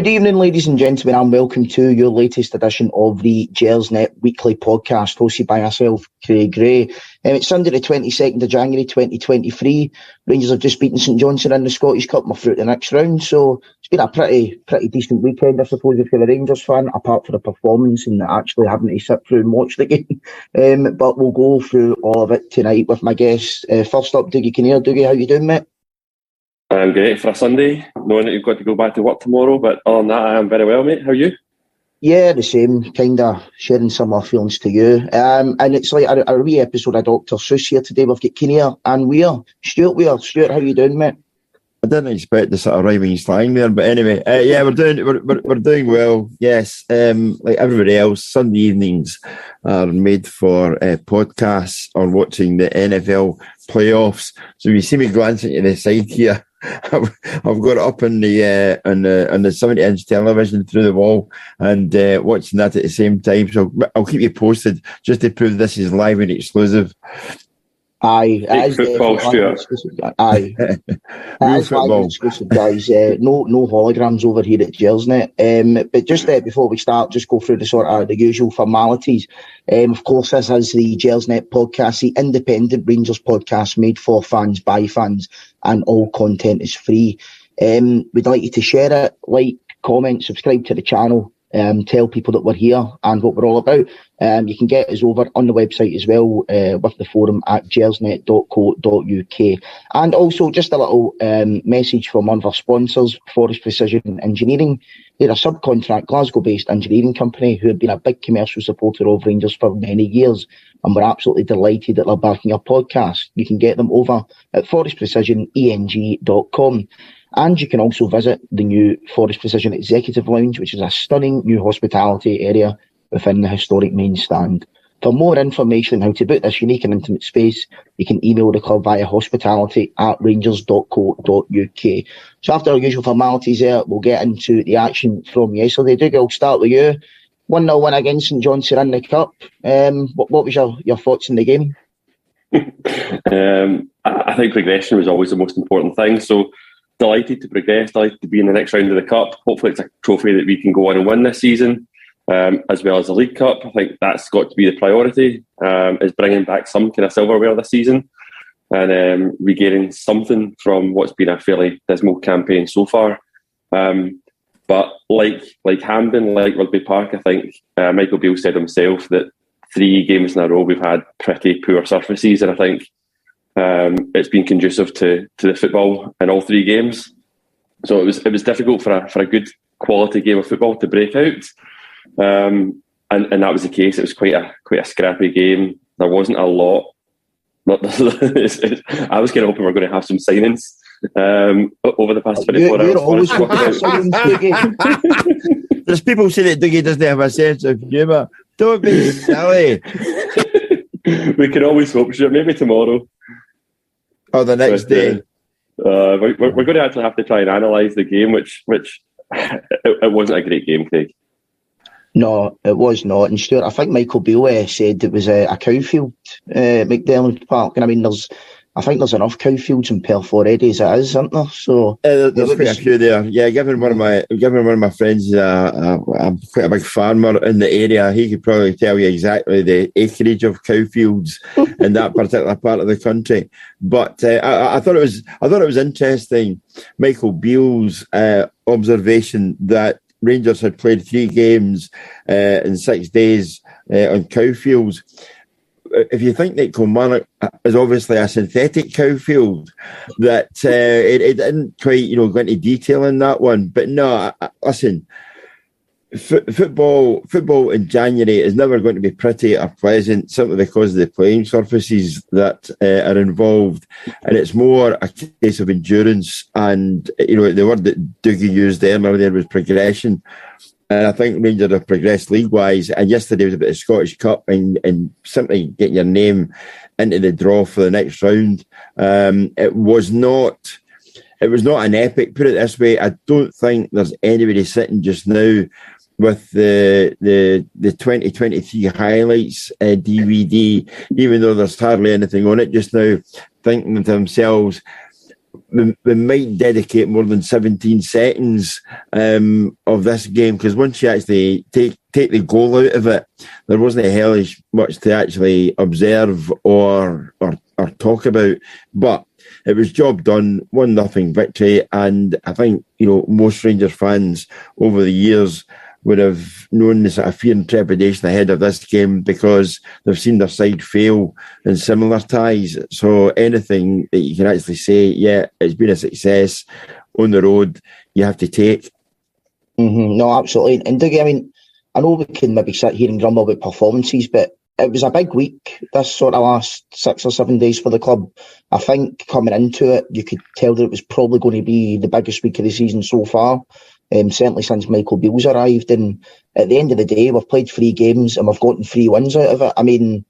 Good evening, ladies and gentlemen, and welcome to your latest edition of the Gersnet Weekly Podcast, hosted by myself, Craig Gray. Um, it's Sunday, the 22nd of January 2023. Rangers have just beaten St Johnstone in the Scottish Cup and through the next round, so it's been a pretty pretty decent weekend, I suppose, if you're a Rangers fan, apart from the performance and actually having to sit through and watch the game. Um, but we'll go through all of it tonight with my guests. Uh, first up, Dougie Kinnear. Dougie, how you doing, mate? I'm great for a Sunday, knowing that you've got to go back to work tomorrow. But other than that, I am very well, mate. How are you? Yeah, the same. Kind of sharing some of feelings to you. Um, and it's like a, a wee episode of Doctor Seuss here today. We've got Kinnear and Weir. Stuart Weir. Stuart, how you doing, mate? I didn't expect the sort of rhyming slang there, but anyway, uh, yeah, we're doing we're, we're, we're, doing well. Yes, um, like everybody else, Sunday evenings are made for uh, podcasts or watching the NFL playoffs. So you see me glancing to the side here, I've, got up on the uh, on the on the seventy inch television through the wall and uh, watching that at the same time. So I'll keep you posted just to prove this is live and exclusive. Aye, Big football, Stuart. Aye, Real football. exclusive, guys. Uh, no, no holograms over here at Gersnet. Um, but just uh, before we start, just go through the sort of the usual formalities. Um, of course, this is the Gersnet podcast, the independent Rangers podcast made for fans by fans, and all content is free. Um, we'd like you to share it, like, comment, subscribe to the channel um, tell people that we're here and what we're all about. Um, you can get us over on the website as well uh, with the forum at gersnet.co.uk. And also just a little um, message from one of our sponsors, Forest Precision Engineering. They're a subcontract Glasgow-based engineering company who have been a big commercial supporter of Rangers for many years. And we're absolutely delighted that they're backing our podcast. You can get them over at forestprecisioneng.com. And you can also visit the new Forest Precision Executive Lounge, which is a stunning new hospitality area within the historic main stand. For more information on how to book this unique and intimate space, you can email the club via hospitality at rangers.co.uk. So after our usual formalities there, we'll get into the action from yesterday. Doug, I'll start with you. 1 0 win against St Johnstone in the Cup. Um, what, what was your, your thoughts in the game? um, I think progression was always the most important thing. So delighted to progress, delighted to be in the next round of the cup. Hopefully, it's a trophy that we can go on and win this season, um, as well as the League Cup. I think that's got to be the priority. Um, is bringing back some kind of silverware this season and um, regaining something from what's been a fairly dismal campaign so far. Um, but like like Hampden, like Rugby Park, I think uh, Michael Beale said himself that three games in a row we've had pretty poor surfaces, and I think um, it's been conducive to to the football in all three games. So it was it was difficult for a for a good quality game of football to break out, um, and and that was the case. It was quite a quite a scrappy game. There wasn't a lot. I was kind of hoping we are going to have some signings um, over the past 24 you're, hours. There's people say that Dougie doesn't have a sense of humour. Don't be silly. we can always hope. Sure, maybe tomorrow. Oh, the next but, day. Uh, we're, we're, going to actually have to try and analyse the game, which which it, it, wasn't a great game, Craig. No, it was not. And Stuart, I think Michael Beale uh, said it was a, a cowfield, uh, McDiarmid Park. And I mean, there's I think there's enough cow fields in Perth already as it is, isn't there? So uh, there's quite a few there. Yeah, given one of my given one of my friends, uh, I'm quite a big farmer in the area. He could probably tell you exactly the acreage of cow fields in that particular part of the country. But uh, I, I, thought it was I thought it was interesting, Michael Beale's uh, observation that Rangers had played three games uh, in six days uh, on cowfields if you think that Kilmarnock is obviously a synthetic cow field, that uh, it, it, didn't quite, you know, go into detail in that one. But no, listen, f- football, football in January is never going to be pretty or pleasant, simply because of the playing surfaces that uh, are involved, and it's more a case of endurance. And you know, the word that Dougie used earlier there was progression. And I think Rangers have progressed league wise. And yesterday was about the Scottish Cup and, and simply getting your name into the draw for the next round. Um, it was not. It was not an epic. Put it this way, I don't think there's anybody sitting just now with the the the 2023 highlights uh, DVD, even though there's hardly anything on it just now, thinking to themselves, we, we might dedicate more than 17 seconds um, of this game because once you actually take take the goal out of it, there wasn't a hellish much to actually observe or or, or talk about. But it was job done, one nothing victory, and I think you know most Rangers fans over the years would have known the sort of fear and trepidation ahead of this game because they've seen their side fail in similar ties. So anything that you can actually say, yeah, it's been a success on the road, you have to take. Mm-hmm. No, absolutely. And Dougie, I mean, I know we can maybe sit here and grumble about performances, but it was a big week this sort of last six or seven days for the club. I think coming into it, you could tell that it was probably going to be the biggest week of the season so far. Um, certainly since Michael Beale's arrived, and at the end of the day, we've played three games and we've gotten three wins out of it. I mean,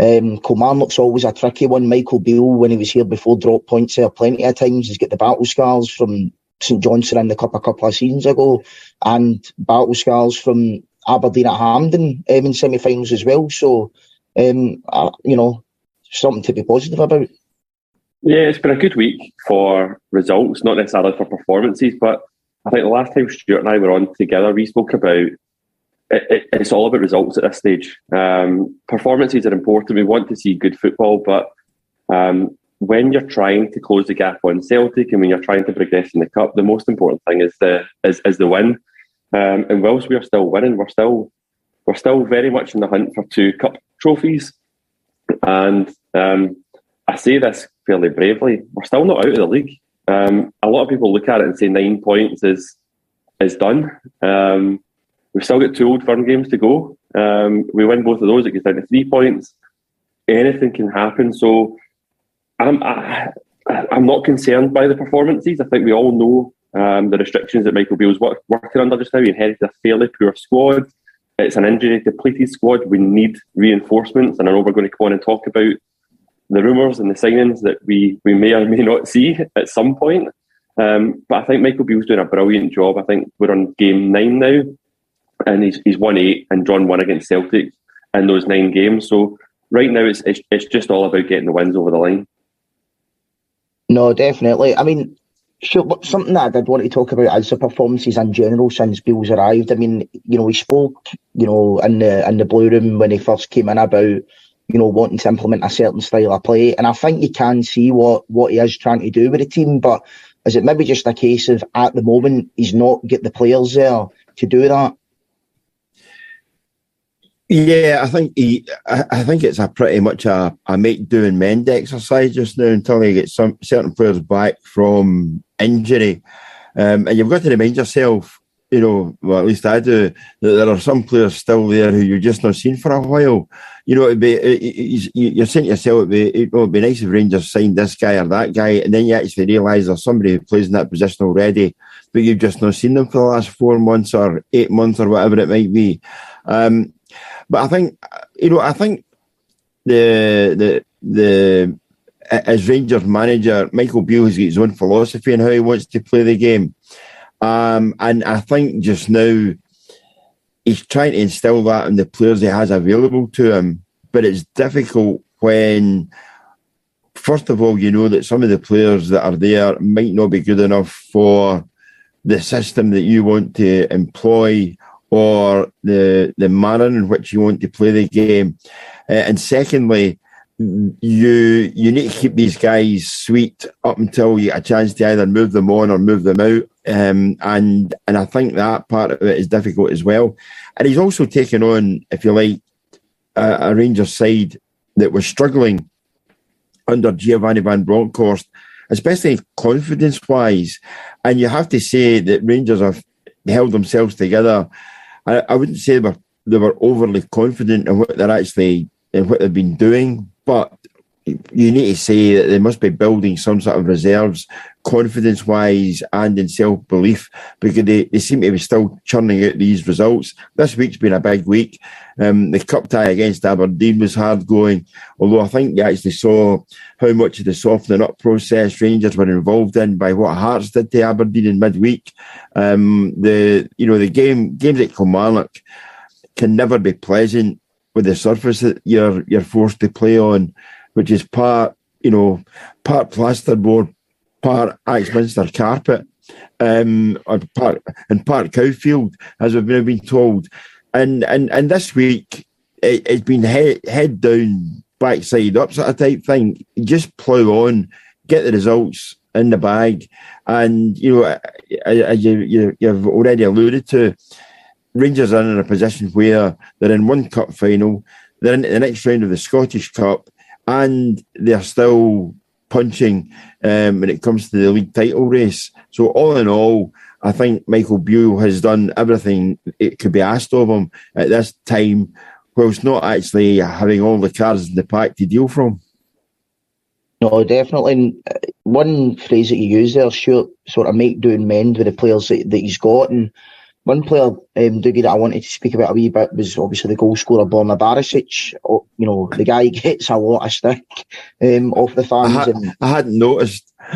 um, Kilmarnock's always a tricky one. Michael Beale, when he was here before, dropped points there plenty of times. He's got the battle scars from St Johnstone in the Cup a couple of seasons ago, and battle scars from Aberdeen at Hampden um, in semi-finals as well. So, um, uh, you know, something to be positive about. Yeah, it's been a good week for results, not necessarily for performances, but I think the last time Stuart and I were on together, we spoke about it, it, it's all about results at this stage. Um, performances are important. We want to see good football, but um, when you're trying to close the gap on Celtic and when you're trying to progress in the cup, the most important thing is the is, is the win. Um, and whilst we are still winning, we're still we're still very much in the hunt for two cup trophies. And um, I say this fairly bravely: we're still not out of the league. Um, a lot of people look at it and say nine points is is done. Um, we've still got two old firm games to go. Um, we win both of those, it gets down to three points. Anything can happen. So I'm I, am i am not concerned by the performances. I think we all know um, the restrictions that Michael Beale's work, working under just now. He inherited a fairly poor squad. It's an injury depleted squad. We need reinforcements, and I know we're going to come on and talk about the rumours and the signings that we, we may or may not see at some point. Um, but I think Michael Beale's doing a brilliant job. I think we're on game nine now, and he's, he's won eight and drawn one against Celtic in those nine games. So right now, it's, it's, it's just all about getting the wins over the line. No, definitely. I mean, Sure, something that I did want to talk about is the performances in general since Beale's arrived. I mean, you know, he spoke, you know, in the in the blue room when he first came in about, you know, wanting to implement a certain style of play, and I think you can see what what he is trying to do with the team. But is it maybe just a case of at the moment he's not get the players there to do that? Yeah, I think he, I, I think it's a pretty much a, a make do and mend exercise just now until he gets some certain players back from injury. Um, and you've got to remind yourself, you know, well, at least I do, that there are some players still there who you've just not seen for a while. You know, it'd be, it, you're saying to yourself, it'd be, it, it'd be nice if Rangers signed this guy or that guy, and then you actually realise there's somebody who plays in that position already, but you've just not seen them for the last four months or eight months or whatever it might be. Um, but I think, you know, I think the the the as Rangers manager, Michael Beale has got his own philosophy on how he wants to play the game. Um, and I think just now he's trying to instill that in the players he has available to him. But it's difficult when, first of all, you know that some of the players that are there might not be good enough for the system that you want to employ or the the manner in which you want to play the game. Uh, and secondly, you you need to keep these guys sweet up until you get a chance to either move them on or move them out. Um, and and I think that part of it is difficult as well. And he's also taken on, if you like, a, a Rangers side that was struggling under Giovanni Van Bronckhorst, especially confidence wise. And you have to say that Rangers have held themselves together. I, I wouldn't say they were they were overly confident in what they're actually in what they've been doing, but you need to say that they must be building some sort of reserves, confidence wise and in self belief, because they, they seem to be still churning out these results. This week's been a big week. Um, the cup tie against Aberdeen was hard going, although I think you actually saw how much of the softening up process Rangers were involved in by what Hearts did to Aberdeen in midweek. Um, the you know the game games at Kilmarnock can never be pleasant with the surface that you're you're forced to play on, which is part you know part plasterboard, Park Axminster carpet um, or Park, in Park Cowfield, as we've been told. And, and, and this week, it, has been head, head down, backside up sort of type thing. Just plough on, get the results in the bag. And, you know, as you, you, you've already alluded to, Rangers are in a position where they're in one cup final, they're in the next round of the Scottish Cup, and they're still punching um, when it comes to the league title race. So all in all, I think Michael Beale has done everything it could be asked of him at this time, whilst not actually having all the cards in the pack to deal from. No, definitely. Uh, one phrase that you use there, sure, sort of make do and mend with the players that, that he's got. And one player, um, Dougie, that I wanted to speak about a wee bit was obviously the goal scorer, Borna Barisic. Oh, you know, the guy gets a lot of stick um, off the fans. I, ha- and, I hadn't noticed.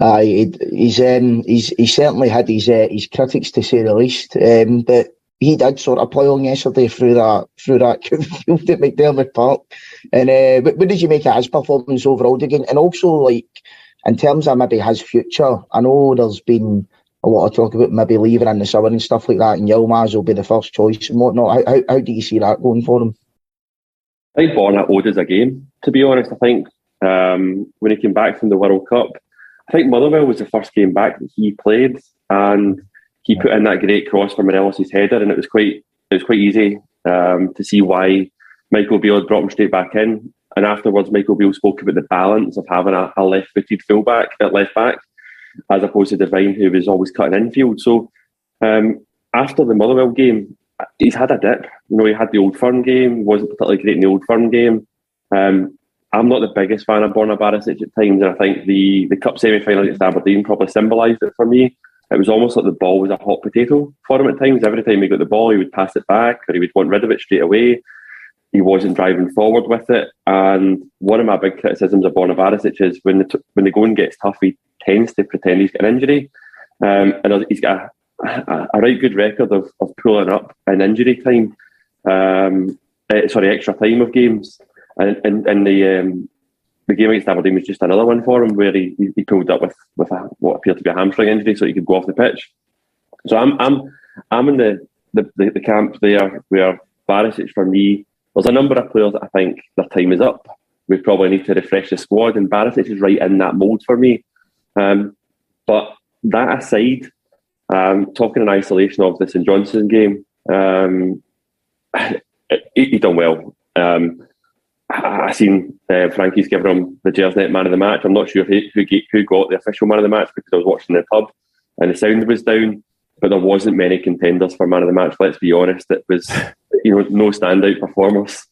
uh, he, he's, um, he's, he certainly had his, uh, his critics, to say the least. Um, but he did sort of play on yesterday through that through that field at McDiarmid Park. And uh, but what did you make of his performance overall again? And also, like in terms of maybe his future, I know there's been a lot of talk about maybe leaving in the summer and stuff like that, and Yilmaz will be the first choice and whatnot. How, how, how do you see that going for him? I think Borna owed us a game, to be honest. I think um, when he came back from the World Cup, I think Motherwell was the first game back that he played, and he put in that great cross for Morelos' header, and it was quite it was quite easy um, to see why Michael Beale brought him straight back in. And afterwards, Michael Beale spoke about the balance of having a, a left-footed fullback at left back, as opposed to Devine, who was always cutting infield. So um, after the Motherwell game, he's had a dip. You know, he had the Old Firm game, wasn't particularly great in the Old Firm game. Um, I'm not the biggest fan of Borna Barisic at times, and I think the, the cup semi final against Aberdeen probably symbolised it for me. It was almost like the ball was a hot potato for him at times. Every time he got the ball, he would pass it back or he would want rid of it straight away he wasn't driving forward with it. And one of my big criticisms of Borna is when the when the going gets tough, he tends to pretend he's got an injury, um, and he's got a, a, right good record of, of pulling up in injury time. Um, uh, sorry, extra time of games, and and, and the um, the game against Aberdeen was just another one for him where he, he pulled up with with a, what appeared to be a hamstring injury, so he could go off the pitch. So I'm I'm I'm in the the, the, the camp there where Barisic for me there's a number of players that I think their time is up. We probably need to refresh the squad, and Barisic is right in that mould for me. Um, but that aside, um, talking in isolation of the St Johnstone game, um, he, he, done well. Um, I, seen uh, Frankie's giving him the Gersnet man of the match. I'm not sure who, who, who got the official man of the match because I was watching the pub and the sound was down but there wasn't many contenders for man of the match. Let's be honest, it was you know no standout performers.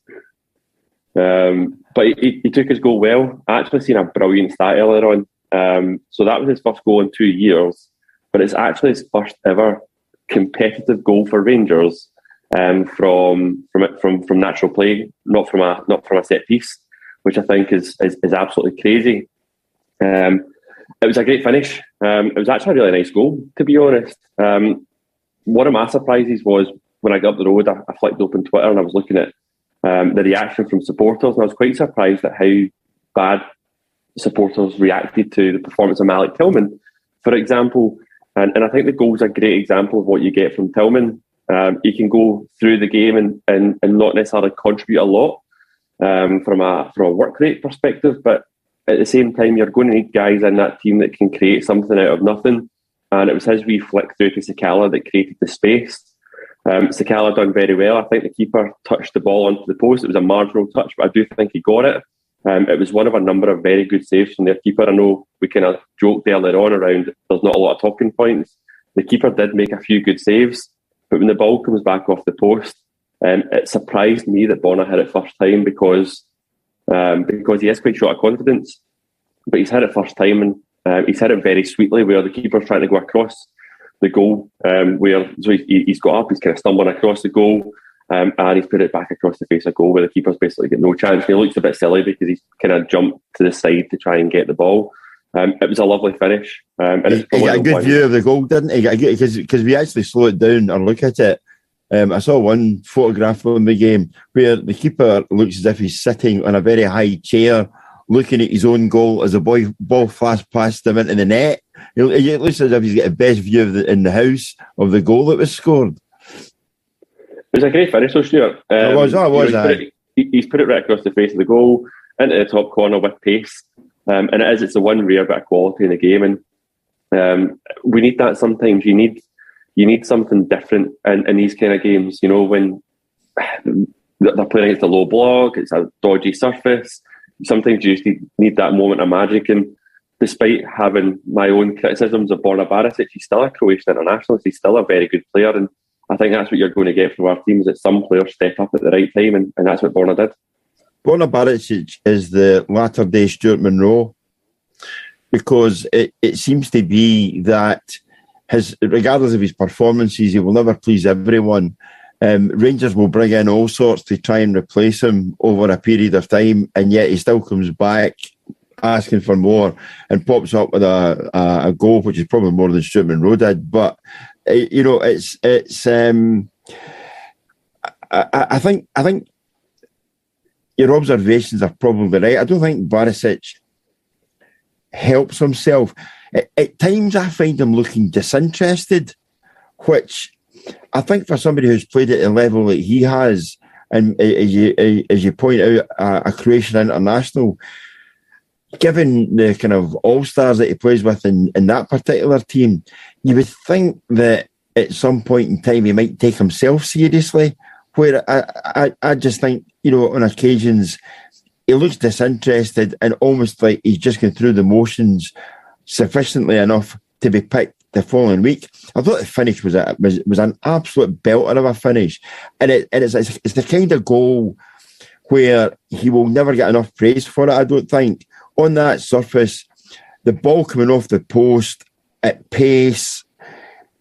Um, but he, he, took his goal well. I actually seen a brilliant stat earlier on. Um, so that was his first goal in two years, but it's actually his first ever competitive goal for Rangers um, from from from from natural play, not from a not from a set piece, which I think is is, is absolutely crazy. Um, it was a great finish. Um, it was actually a really nice goal, to be honest. Um, one of my surprises was when I got up the road, I, I flicked open Twitter and I was looking at um, the reaction from supporters, and I was quite surprised at how bad supporters reacted to the performance of Malik Tillman, for example. And, and I think the goal goal's a great example of what you get from Tillman. Um, he can go through the game and, and, and not necessarily contribute a lot um, from a from a work rate perspective, but at the same time, you're going to need guys in that team that can create something out of nothing. And it was his wee flick through to Sakala that created the space. Um, Sakala done very well. I think the keeper touched the ball onto the post. It was a marginal touch, but I do think he got it. Um, it was one of a number of very good saves from their keeper. I know we kind of joked earlier on around there's not a lot of talking points. The keeper did make a few good saves, but when the ball comes back off the post, um, it surprised me that Borna hit it first time because um, because he is quite short of confidence. But he's had it first time and uh, he's had it very sweetly where the keeper's trying to go across the goal. Um, where so he, has got up, he's kind of stumbling across the goal. Um, and he's put it back across the face of goal where the keeper's basically got no chance. And he looks a bit silly because he's kind of jumped to the side to try and get the ball. Um, it was a lovely finish. Um, and he, he got a good view of the goal, didn't he? Because we actually slow it down and look at it. Um, I saw one photograph from the game where the keeper looks as if he's sitting on a very high chair looking at his own goal as a boy ball flashed past him into the net. It looks as if he's got the best view of the, in the house of the goal that was scored. It was a great finish, though, Stuart. Um, it was, oh, it was. You know, he's, put it, he's put it right across the face of the goal into the top corner with pace. Um, and it is, it's the one rare bit of quality in the game. And um, we need that sometimes. You need you need something different in, in these kind of games. You know, when they're playing against a low block, it's a dodgy surface. Sometimes you just need, need that moment of magic. And despite having my own criticisms of Borna Barisic, he's still a Croatian international. He's still a very good player. And I think that's what you're going to get from our team is that some players step up at the right time. And, and that's what Borna did. Borna Barisic is the latter day Stuart Munro because it, it seems to be that his, regardless of his performances, he will never please everyone. Um, Rangers will bring in all sorts to try and replace him over a period of time, and yet he still comes back asking for more and pops up with a, a, a goal, which is probably more than Stuart Munro did. But uh, you know, it's it's. Um, I, I think I think your observations are probably right. I don't think Barisic helps himself. At, at times, I find him looking disinterested, which I think for somebody who's played at the level that he has, and as you as you point out, a, a Croatian international, given the kind of all stars that he plays with in, in that particular team, you would think that at some point in time he might take himself seriously. Where I, I, I just think, you know, on occasions he looks disinterested and almost like he's just going through the motions sufficiently enough to be picked the following week. I thought the finish was a, was, was an absolute belter of a finish, and it and it's, it's the kind of goal where he will never get enough praise for it. I don't think on that surface, the ball coming off the post at pace,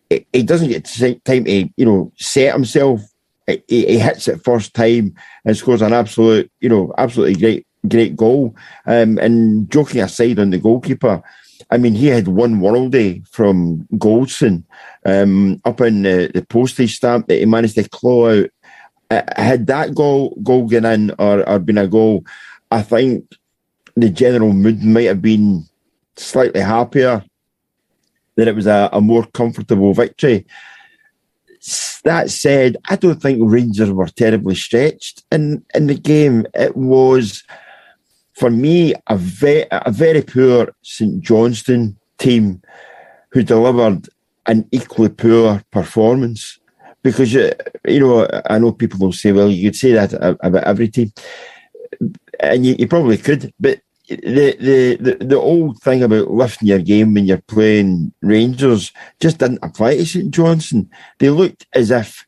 it doesn't get time to you know set himself. He, he hits it first time and scores an absolute, you know, absolutely great, great goal. Um, and joking aside on the goalkeeper, I mean, he had one worldie from Goldson um, up in the, the, postage stamp that he managed to claw out. Uh, had that goal goal gone in or, or been a goal, I think the general mood might have been slightly happier. That it was a, a more comfortable victory. That said, I don't think Rangers were terribly stretched in, in the game. It was for me, a, ve- a very poor St Johnstone team who delivered an equally poor performance. Because, you, you know, I know people will say, well, you could say that about every team. And you, you probably could. But the, the, the, old thing about lifting your game when you're playing Rangers just didn't apply to St Johnstone. They looked as if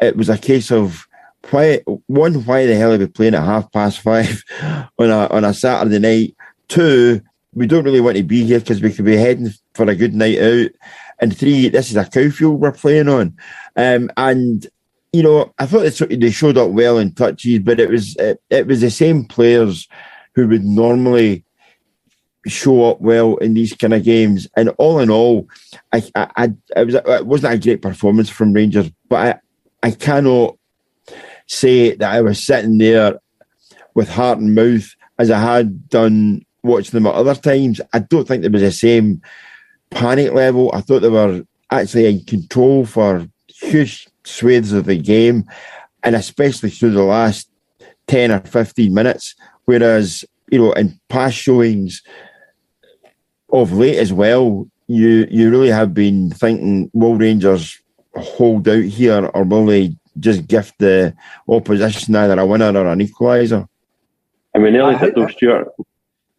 it was a case of why one, why the hell are we playing at half past five on a on a Saturday night? Two, we don't really want to be here because we could be heading for a good night out. And three, this is a cowfield we're playing on. Um, and you know, I thought they showed up well in touches, but it was it, it was the same players who would normally show up well in these kind of games. And all in all, I, I, I it was it wasn't a great performance from Rangers, but I, I cannot say that I was sitting there with heart and mouth as I had done watching them at other times. I don't think there was the same panic level. I thought they were actually in control for huge swathes of the game, and especially through the last 10 or 15 minutes. Whereas, you know, in past showings of late as well, you you really have been thinking, will Rangers hold out here or will they just gift the opposition either a winner or an equaliser. I mean, nearly did though, Stuart.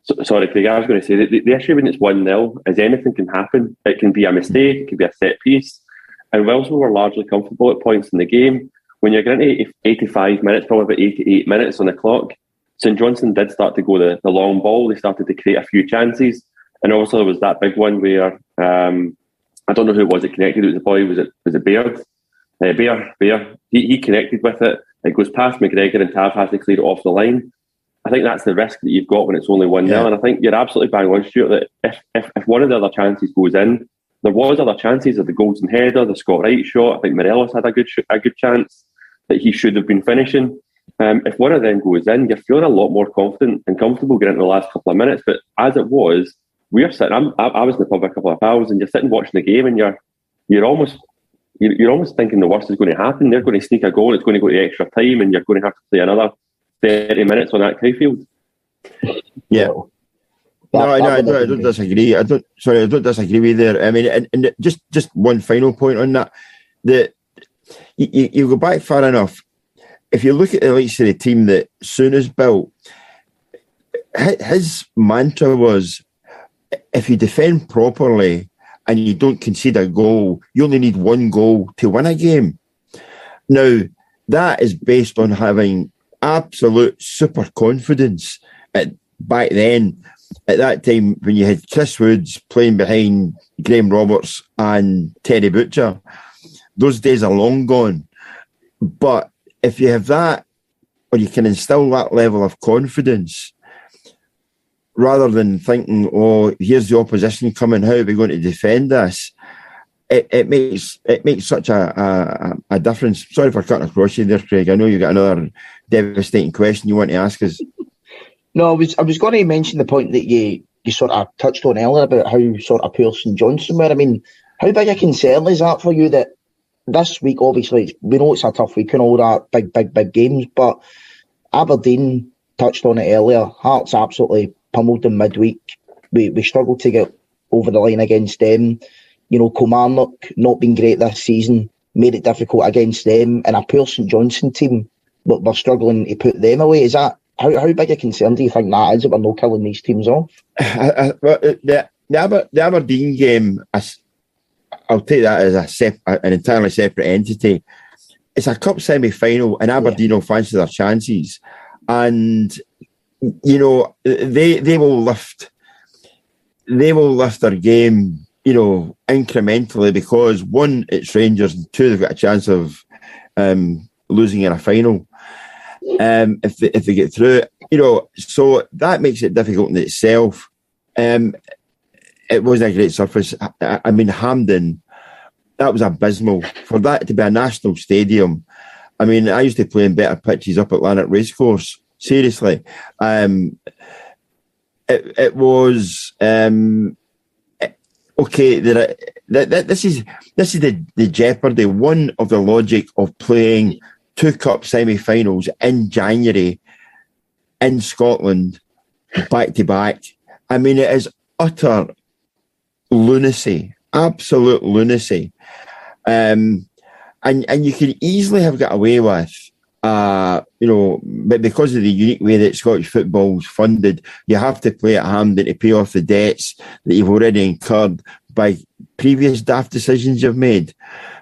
So, sorry, Craig, I was going to say the, the issue when it's 1 0 is anything can happen. It can be a mistake, it can be a set piece. And whilst we were largely comfortable at points in the game, when you're getting 80, 85 minutes, probably about 88 minutes on the clock, St Johnstone did start to go the, the long ball. They started to create a few chances. And also there was that big one where um, I don't know who it was it connected. It was a boy. Was it was it Baird? Uh, Bear, Bear, he, he connected with it. It goes past McGregor and Tav has to clear it off the line. I think that's the risk that you've got when it's only 1 0. Yeah. And I think you're absolutely bang on, Stuart, that if, if, if one of the other chances goes in, there was other chances of the Goldson header, the Scott Wright shot. I think Morelos had a good sh- a good chance that he should have been finishing. Um, if one of them goes in, you're feeling a lot more confident and comfortable getting into the last couple of minutes. But as it was, we're sitting. I'm, I, I was in the pub a couple of hours, and you're sitting watching the game, and you're you're almost you're, you're almost thinking the worst is going to happen. They're going to sneak a goal. It's going to go to extra time, and you're going to have to play another thirty minutes on that field. Yeah. No, no, I don't, I don't disagree. I don't. Sorry, I don't disagree with you there. I mean, and, and just just one final point on that. The you, you go back far enough. If you look at the likes of the team that Souness built, his mantra was, if you defend properly and you don't concede a goal, you only need one goal to win a game. Now, that is based on having absolute super confidence at, back then at that time when you had Chris Woods playing behind Graham Roberts and Terry Butcher, those days are long gone. But if you have that, or you can instill that level of confidence, rather than thinking, "Oh, here's the opposition coming. How are we going to defend this?" It, it makes it makes such a, a, a difference. Sorry for cutting across you there, Craig. I know you got another devastating question you want to ask us. No, I was I was going to mention the point that you you sort of touched on earlier about how sort of poor St Johnstone were. I mean, how big a concern is that for you that this week, obviously, we know it's a tough week and all that, big, big, big games, but Aberdeen touched on it earlier. Hearts absolutely pummeled them midweek. We, we struggled to get over the line against them. You know, Kilmarnock not been great this season, made it difficult against them, and a poor St Johnstone team, but we're struggling to put them away. Is that how, how big a concern do you think that is that we're not killing these teams off? I, I, uh, uh, well, uh, the, the, Aber, the Aberdeen game, I, will take that as a sep, an entirely separate entity. It's a cup semi final, and Aberdeen yeah. will fancy their chances. And, you know, they they will lift they will lift their game, you know, incrementally because one, it's Rangers, and two, they've got a chance of um, losing in a final um, if they, if they get through. You know, so that makes it difficult in itself. Um, it wasn't a great surface. I, I, mean, Hampden, that was abysmal for that to be a national stadium. I mean, I used to play in better pitches up at Lanark Racecourse. Seriously, um, it it was um, okay. There, this is this is the the jeopardy. One of the logic of playing two cup semi-finals in January in Scotland, back to back. I mean, it is utter lunacy, absolute lunacy. Um, and and you could easily have got away with, uh, you know, but because of the unique way that Scottish football is funded, you have to play at Hampden to pay off the debts that you've already incurred by previous daft decisions you've made.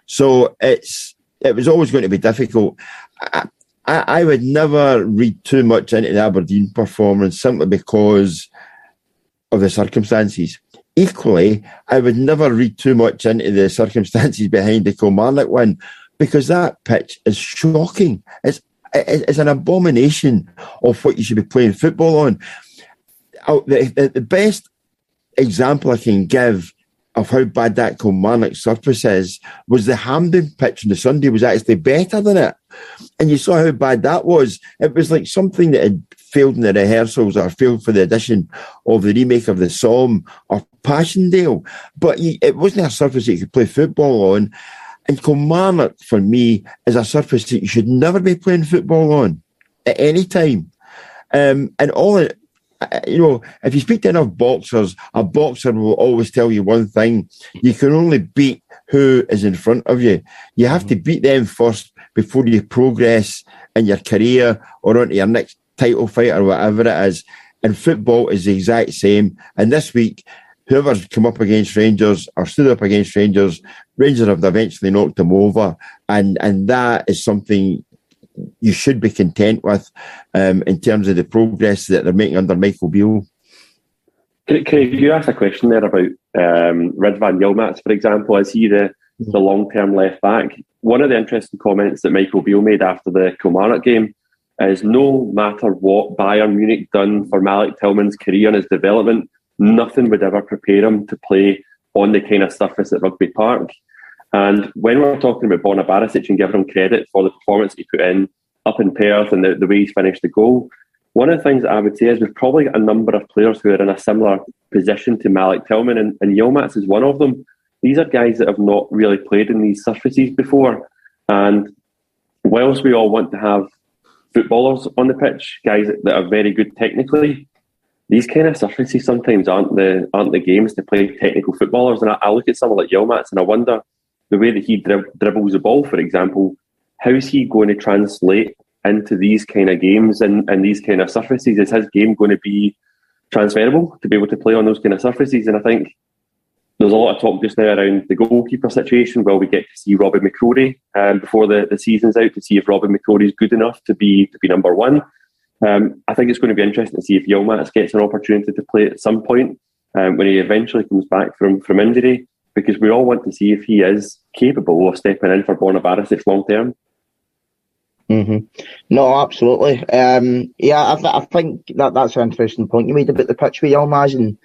So it's it was always going to be difficult. I, I, I would never read too much into the Aberdeen performance simply because of the circumstances. Equally, I would never read too much into the circumstances behind the Kilmarnock win because that pitch is shocking. It's it's an abomination of what you should be playing football on. The, the best example I can give of how bad that Kilmarnock surface is was the Hampden pitch on the Sunday was actually better than it. And you saw how bad that was. It was like something that had failed in the rehearsals or failed for the edition of the remake of the Somme or Passchendaele. But it wasn't a surface that you could play football on. And Kilmarnock, for me, is a surface that you should never be playing football on at any time. Um, and all it, you know, if you speak to enough boxers, a boxer will always tell you one thing: you can only beat who is in front of you. You have to beat them first before you progress in your career or onto your next title fight or whatever it is. And football is the exact same. And this week, whoever's come up against Rangers or stood up against Rangers, Rangers have eventually knocked them over. And and that is something you should be content with um, in terms of the progress that they're making under Michael Beale. Craig, you asked a question there about um, Ridvan Yilmaz, for example. Is he the, the long term left back? One of the interesting comments that Michael Beale made after the Kilmarnock game is no matter what Bayern Munich done for Malik Tillman's career and his development, nothing would ever prepare him to play on the kind of surface at Rugby Park. And when we're talking about Borna Barisic and giving him credit for the performance he put in up in Perth and the, the way he's finished the goal. One of the things that I would say is we've probably got a number of players who are in a similar position to Malik Tillman, and, and Yilmaz is one of them. These are guys that have not really played in these surfaces before. And whilst we all want to have footballers on the pitch, guys that are very good technically, these kind of surfaces sometimes aren't the aren't the games to play technical footballers. And I, I look at someone like Yilmaz and I wonder the way that he dribbles the ball, for example, how is he going to translate into these kind of games and, and these kind of surfaces? Is his game going to be transferable to be able to play on those kind of surfaces? And I think there's a lot of talk just now around the goalkeeper situation. Well, we get to see Robin McCrorie um, before the, the season's out to see if Robin McCrorie is good enough to be to be number one. Um, I think it's going to be interesting to see if Yilmaz gets an opportunity to play at some point um, when he eventually comes back from, from injury, because we all want to see if he is capable of stepping in for Borna Barisic long term. Mm-hmm. No, absolutely. Um, yeah, I, th- I, think that that's an interesting point you made about the pitch with Yilmaz and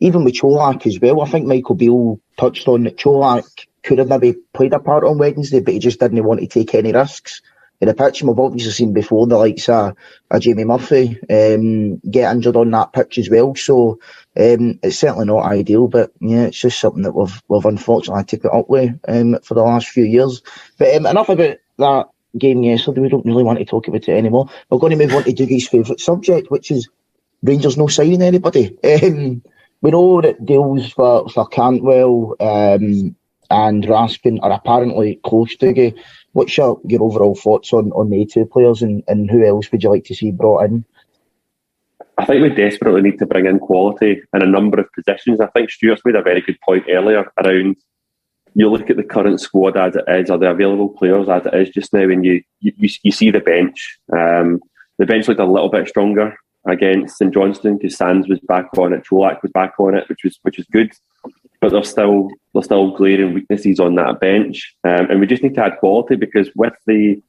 even with Colak as well. I think Michael Beale touched on that Colak could have maybe played a part on Wednesday, but he just didn't want to take any risks in the pitch. And we've obviously seen before the likes of, of Jamie Murphy um, get injured on that pitch as well. So um, it's certainly not ideal, but yeah, it's just something that we've we've unfortunately put up with um, for the last few years. But um, enough about that game yesterday. We don't really want to talk about it anymore. We're going to move on to Dougie's favourite subject, which is Rangers no signing anybody. We know that deals for, for Cantwell um, and Raskin are apparently close to What's your, your overall thoughts on, on the two players and, and who else would you like to see brought in? I think we desperately need to bring in quality in a number of positions. I think Stuart's made a very good point earlier around you look at the current squad as it is, or the available players as it is just now, and you you, you see the bench. Um, the bench looked a little bit stronger against St Johnstone because Sands was back on it, Colak was back on it, which was which was good. But there's still there's still glaring weaknesses on that bench, um, and we just need to add quality because with the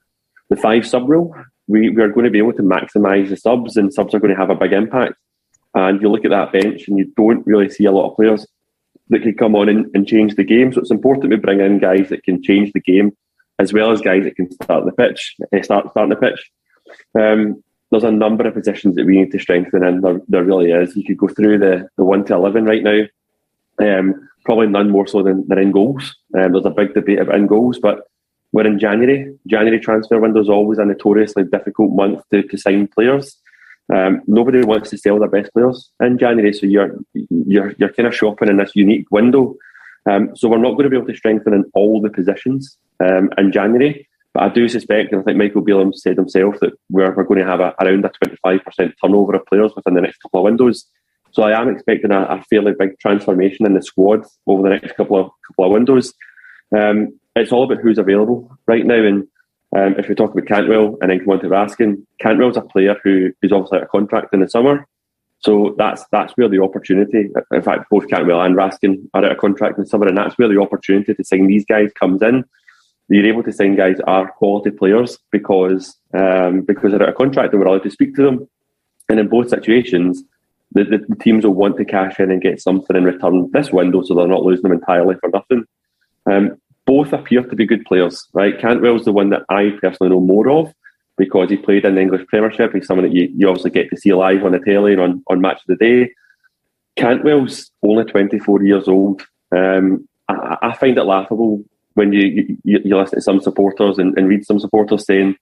the five sub rule, we, we are going to be able to maximise the subs, and subs are going to have a big impact. And you look at that bench, and you don't really see a lot of players that can come on and, and change the game. So it's important we bring in guys that can change the game, as well as guys that can start the pitch, eh, start starting the pitch. Um, there's a number of positions that we need to strengthen, and there, there really is. You could go through the, the one to eleven right now. Um, probably none more so than, than in goals. Um, there's a big debate about in goals, but we're in January. January transfer window is always a notoriously difficult month to, to sign players. Um, nobody wants to sell their best players in January, so you're you're you're kind of shopping in this unique window. Um, so we're not going to be able to strengthen in all the positions um, in January. But I do suspect, and I think Michael Beale said himself, that we're, we're going to have a, around a 25% turnover of players within the next couple of windows. So I am expecting a, a fairly big transformation in the squad over the next couple of couple of windows. Um, it's all about who's available right now, and um, if we talk about Cantwell and then come on to Raskin, Cantwell's a player who is obviously out of contract in the summer. So that's that's where the opportunity, in fact, both Cantwell and Raskin are out of contract in the summer, and that's where the opportunity to sign these guys comes in. You're able to sign guys are quality players because um, because they're out of contract and we're allowed to speak to them. And in both situations, the, the, the teams will want to cash in and get something in return this window, so they're not losing them entirely for nothing. Um, both appear to be good players, right? Cantwell's the one that I personally know more of because he played in the English Premiership. He's someone that you, you obviously get to see live on the telly and on, on Match of the Day. Cantwell's only 24 years old. Um, I, I, find it laughable when you, you, you listen to some supporters and, and, read some supporters saying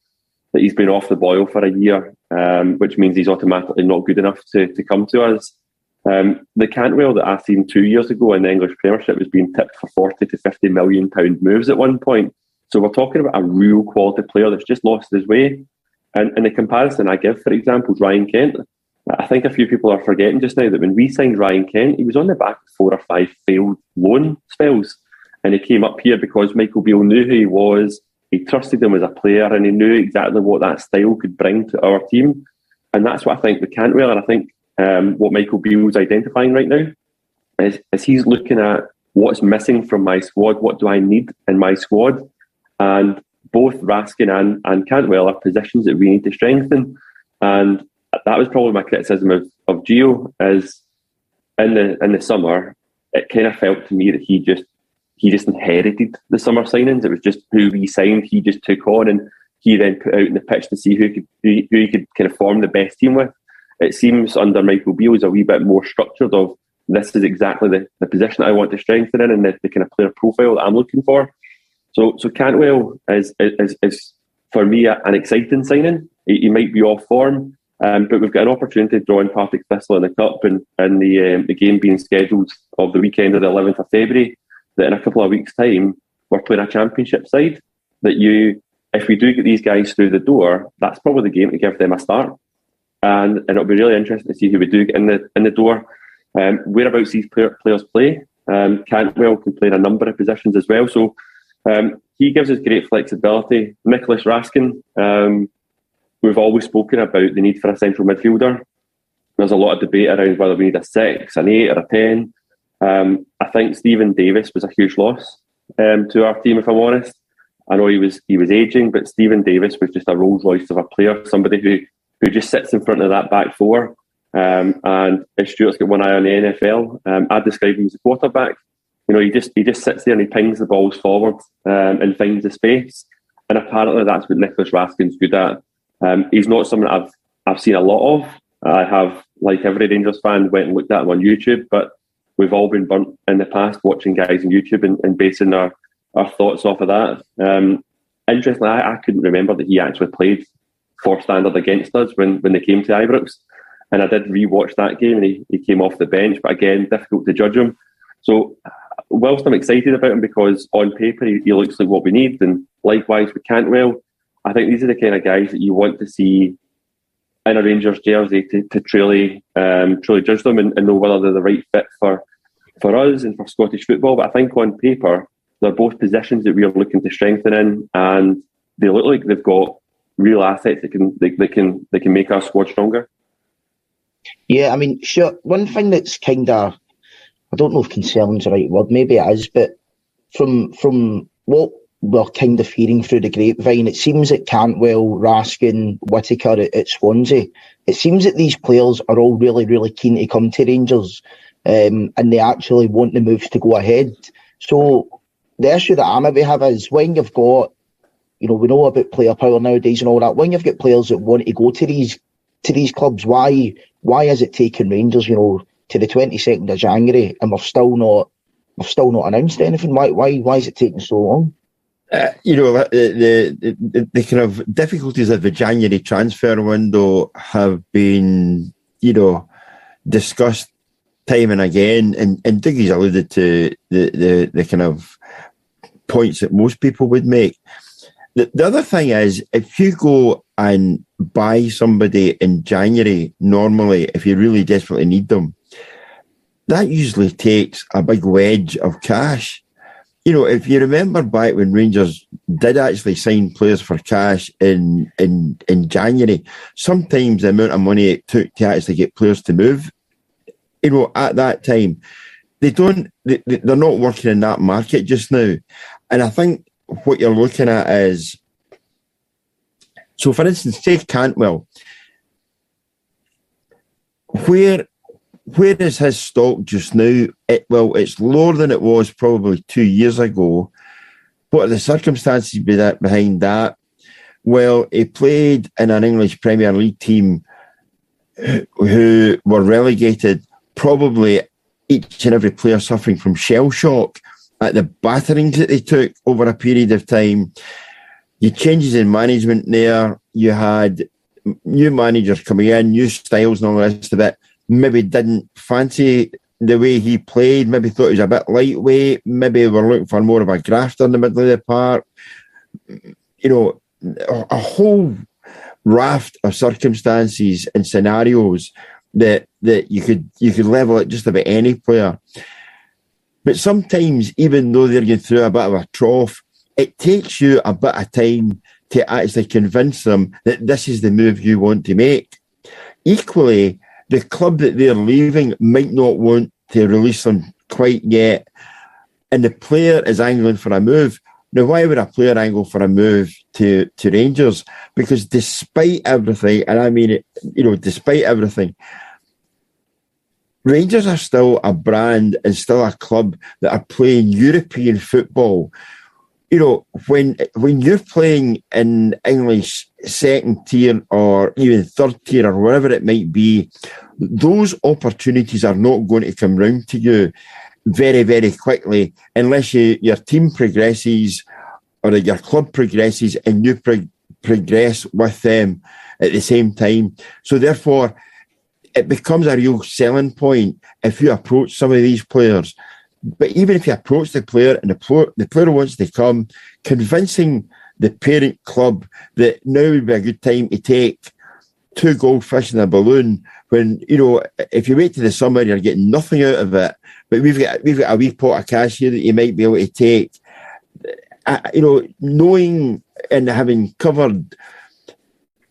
that he's been off the boil for a year, um, which means he's automatically not good enough to, to come to us. Um, the Cantwell that I seen two years ago in the English Premiership was being tipped for 40 to 50 million pound moves at one point. So we're talking about a real quality player that's just lost his way. And, and the comparison I give, for example, is Ryan Kent. I think a few people are forgetting just now that when we signed Ryan Kent, he was on the back of four or five failed loan spells. And he came up here because Michael Beale knew who he was. He trusted him as a player and he knew exactly what that style could bring to our team. And that's what I think we Cantwell. And I think um, what Michael Beale's identifying right now is, is he's looking at what's missing from my squad, what do I need in my squad, and both Raskin and, and Cantwell are positions that we need to strengthen. And that was probably my criticism of, of Gio is in the in the summer, it kind of felt to me that he just he just inherited the summer signings. It was just who we signed, he just took on and he then put out in the pitch to see who could who, he could kind of form the best team with. It seems under Michael Beale is a wee bit more structured of this is exactly the, the position I want to strengthen in and the, the kind of player profile that I'm looking for. So so Cantwell is is, is for me an exciting signing. He, he might be off form, um, but we've got an opportunity to draw in Partick Thistle in the cup and, and the um, the game being scheduled of the weekend of the 11th of February. That in a couple of weeks' time we're playing a championship side. That you, if we do get these guys through the door, that's probably the game to give them a start. And, and it'll be really interesting to see who we do get in the in the door. Um, whereabouts these player, players play. Um, Cantwell can play in a number of positions as well. So um, he gives us great flexibility. Nicolas Raskin, um, we've always spoken about the need for a central midfielder. There's a lot of debate around whether we need a six, an eight, or a ten. Um, I think Steven Davis was a huge loss um, to our team, if I'm honest. I know he was he was aging, but Steven Davis was just a Rolls Royce of a player, somebody who who just sits in front of that back four. Um, and if Stuart's got one eye on the NFL, um, I'd describe him as a quarterback. You know, he just he just sits there and he pings the balls forward um, and finds the space. And apparently, that's what Nicolas Raskin's good at. Um, he's not someone I've I've seen a lot of. I have, like every Rangers fan, went and looked at him on YouTube, but we've all been burnt in the past watching guys on YouTube and, and basing our, our thoughts off of that. Um, interestingly, I, I, couldn't remember that he actually played for Standard against us when, when they came to Ibrox. And I did rewatch that game and he, he came off the bench, but again, difficult to judge him. So whilst I'm excited about him because on paper he, he looks like what we need, and likewise with Cantwell, I think these are the kind of guys that you want to see in a Rangers jersey to, to truly um, truly judge them and, and, know whether they're the right fit for for us and for Scottish football. But I think on paper they're both positions that we are looking to strengthen in, and they look like they've got real assets that can they, they can they can make our squad stronger. Yeah, I mean, sure. One thing that's kind of I don't know if concern's the right word, maybe it is, but from from what we're kind of hearing through the grapevine, it seems that Cantwell, Raskin, Whittaker at, at Swansea, it seems that these players are all really, really keen to come to Rangers um, and they actually want the moves to go ahead. So the issue that I maybe have is when you've got, you know, we know about player power nowadays and all that, when you've got players that want to go to these to these clubs, why why is it taking Rangers, you know, to the 22nd of January and we've still not we've still not announced anything. Why why why is it taking so long? Uh, you know the, the, the the kind of difficulties of the January transfer window have been you know discussed time and again, and and Dougie's alluded to the the the kind of points that most people would make. The, the other thing is, if you go and buy somebody in January, normally, if you really desperately need them, that usually takes a big wedge of cash. You know, if you remember back when Rangers did actually sign players for cash in in in January, sometimes the amount of money it took to actually get players to move, you know, at that time, they don't they, they're not working in that market just now, and I think what you're looking at is so. For instance, take Cantwell, where where is his stock just now? It, well, it's lower than it was probably two years ago. What are the circumstances behind that? Well, he played in an English Premier League team who were relegated, probably each and every player suffering from shell shock at the batterings that they took over a period of time. You changes in management there. You had new managers coming in, new styles and all the rest of it maybe didn't fancy the way he played, maybe thought he was a bit lightweight, maybe were looking for more of a grafter in the middle of the park. You know, a, whole raft of circumstances and scenarios that that you could you could level at just about any player. But sometimes, even though they're going through a bit of a trough, it takes you a bit of time to actually convince them that this is the move you want to make. Equally, the club that they're leaving might not want to release them quite yet. And the player is angling for a move. Now, why would a player angle for a move to, to Rangers? Because despite everything, and I mean it, you know, despite everything, Rangers are still a brand and still a club that are playing European football. You know, when when you're playing in English second tier or even third tier or whatever it might be, those opportunities are not going to come round to you very, very quickly unless you, your team progresses or your club progresses and you pro- progress with them at the same time. So therefore, it becomes a real selling point if you approach some of these players. But even if you approach the player and the player, the player wants to come, convincing the parent club that now would be a good time to take two goldfish in a balloon when, you know, if you wait to the summer, you're getting nothing out of it. But we've got, we've got a wee pot of cash here that you might be able to take. Uh, you know, knowing and having covered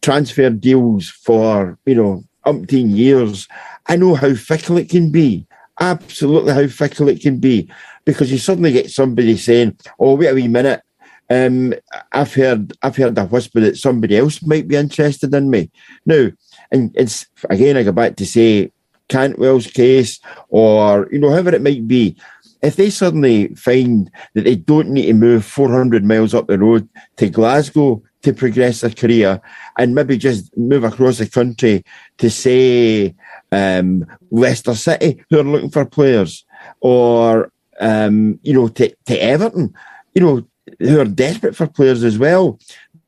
transfer deals for, you know, umpteen years, I know how fickle it can be. Absolutely how fickle it can be. Because you suddenly get somebody saying, Oh, wait a wee minute. Um, I've heard I've heard a whisper that somebody else might be interested in me. Now, and it's again I go back to say Cantwell's case or you know, however it might be, if they suddenly find that they don't need to move 400 miles up the road to Glasgow to progress their career and maybe just move across the country to say um, Leicester City who are looking for players or um, you know to, to Everton you know who are desperate for players as well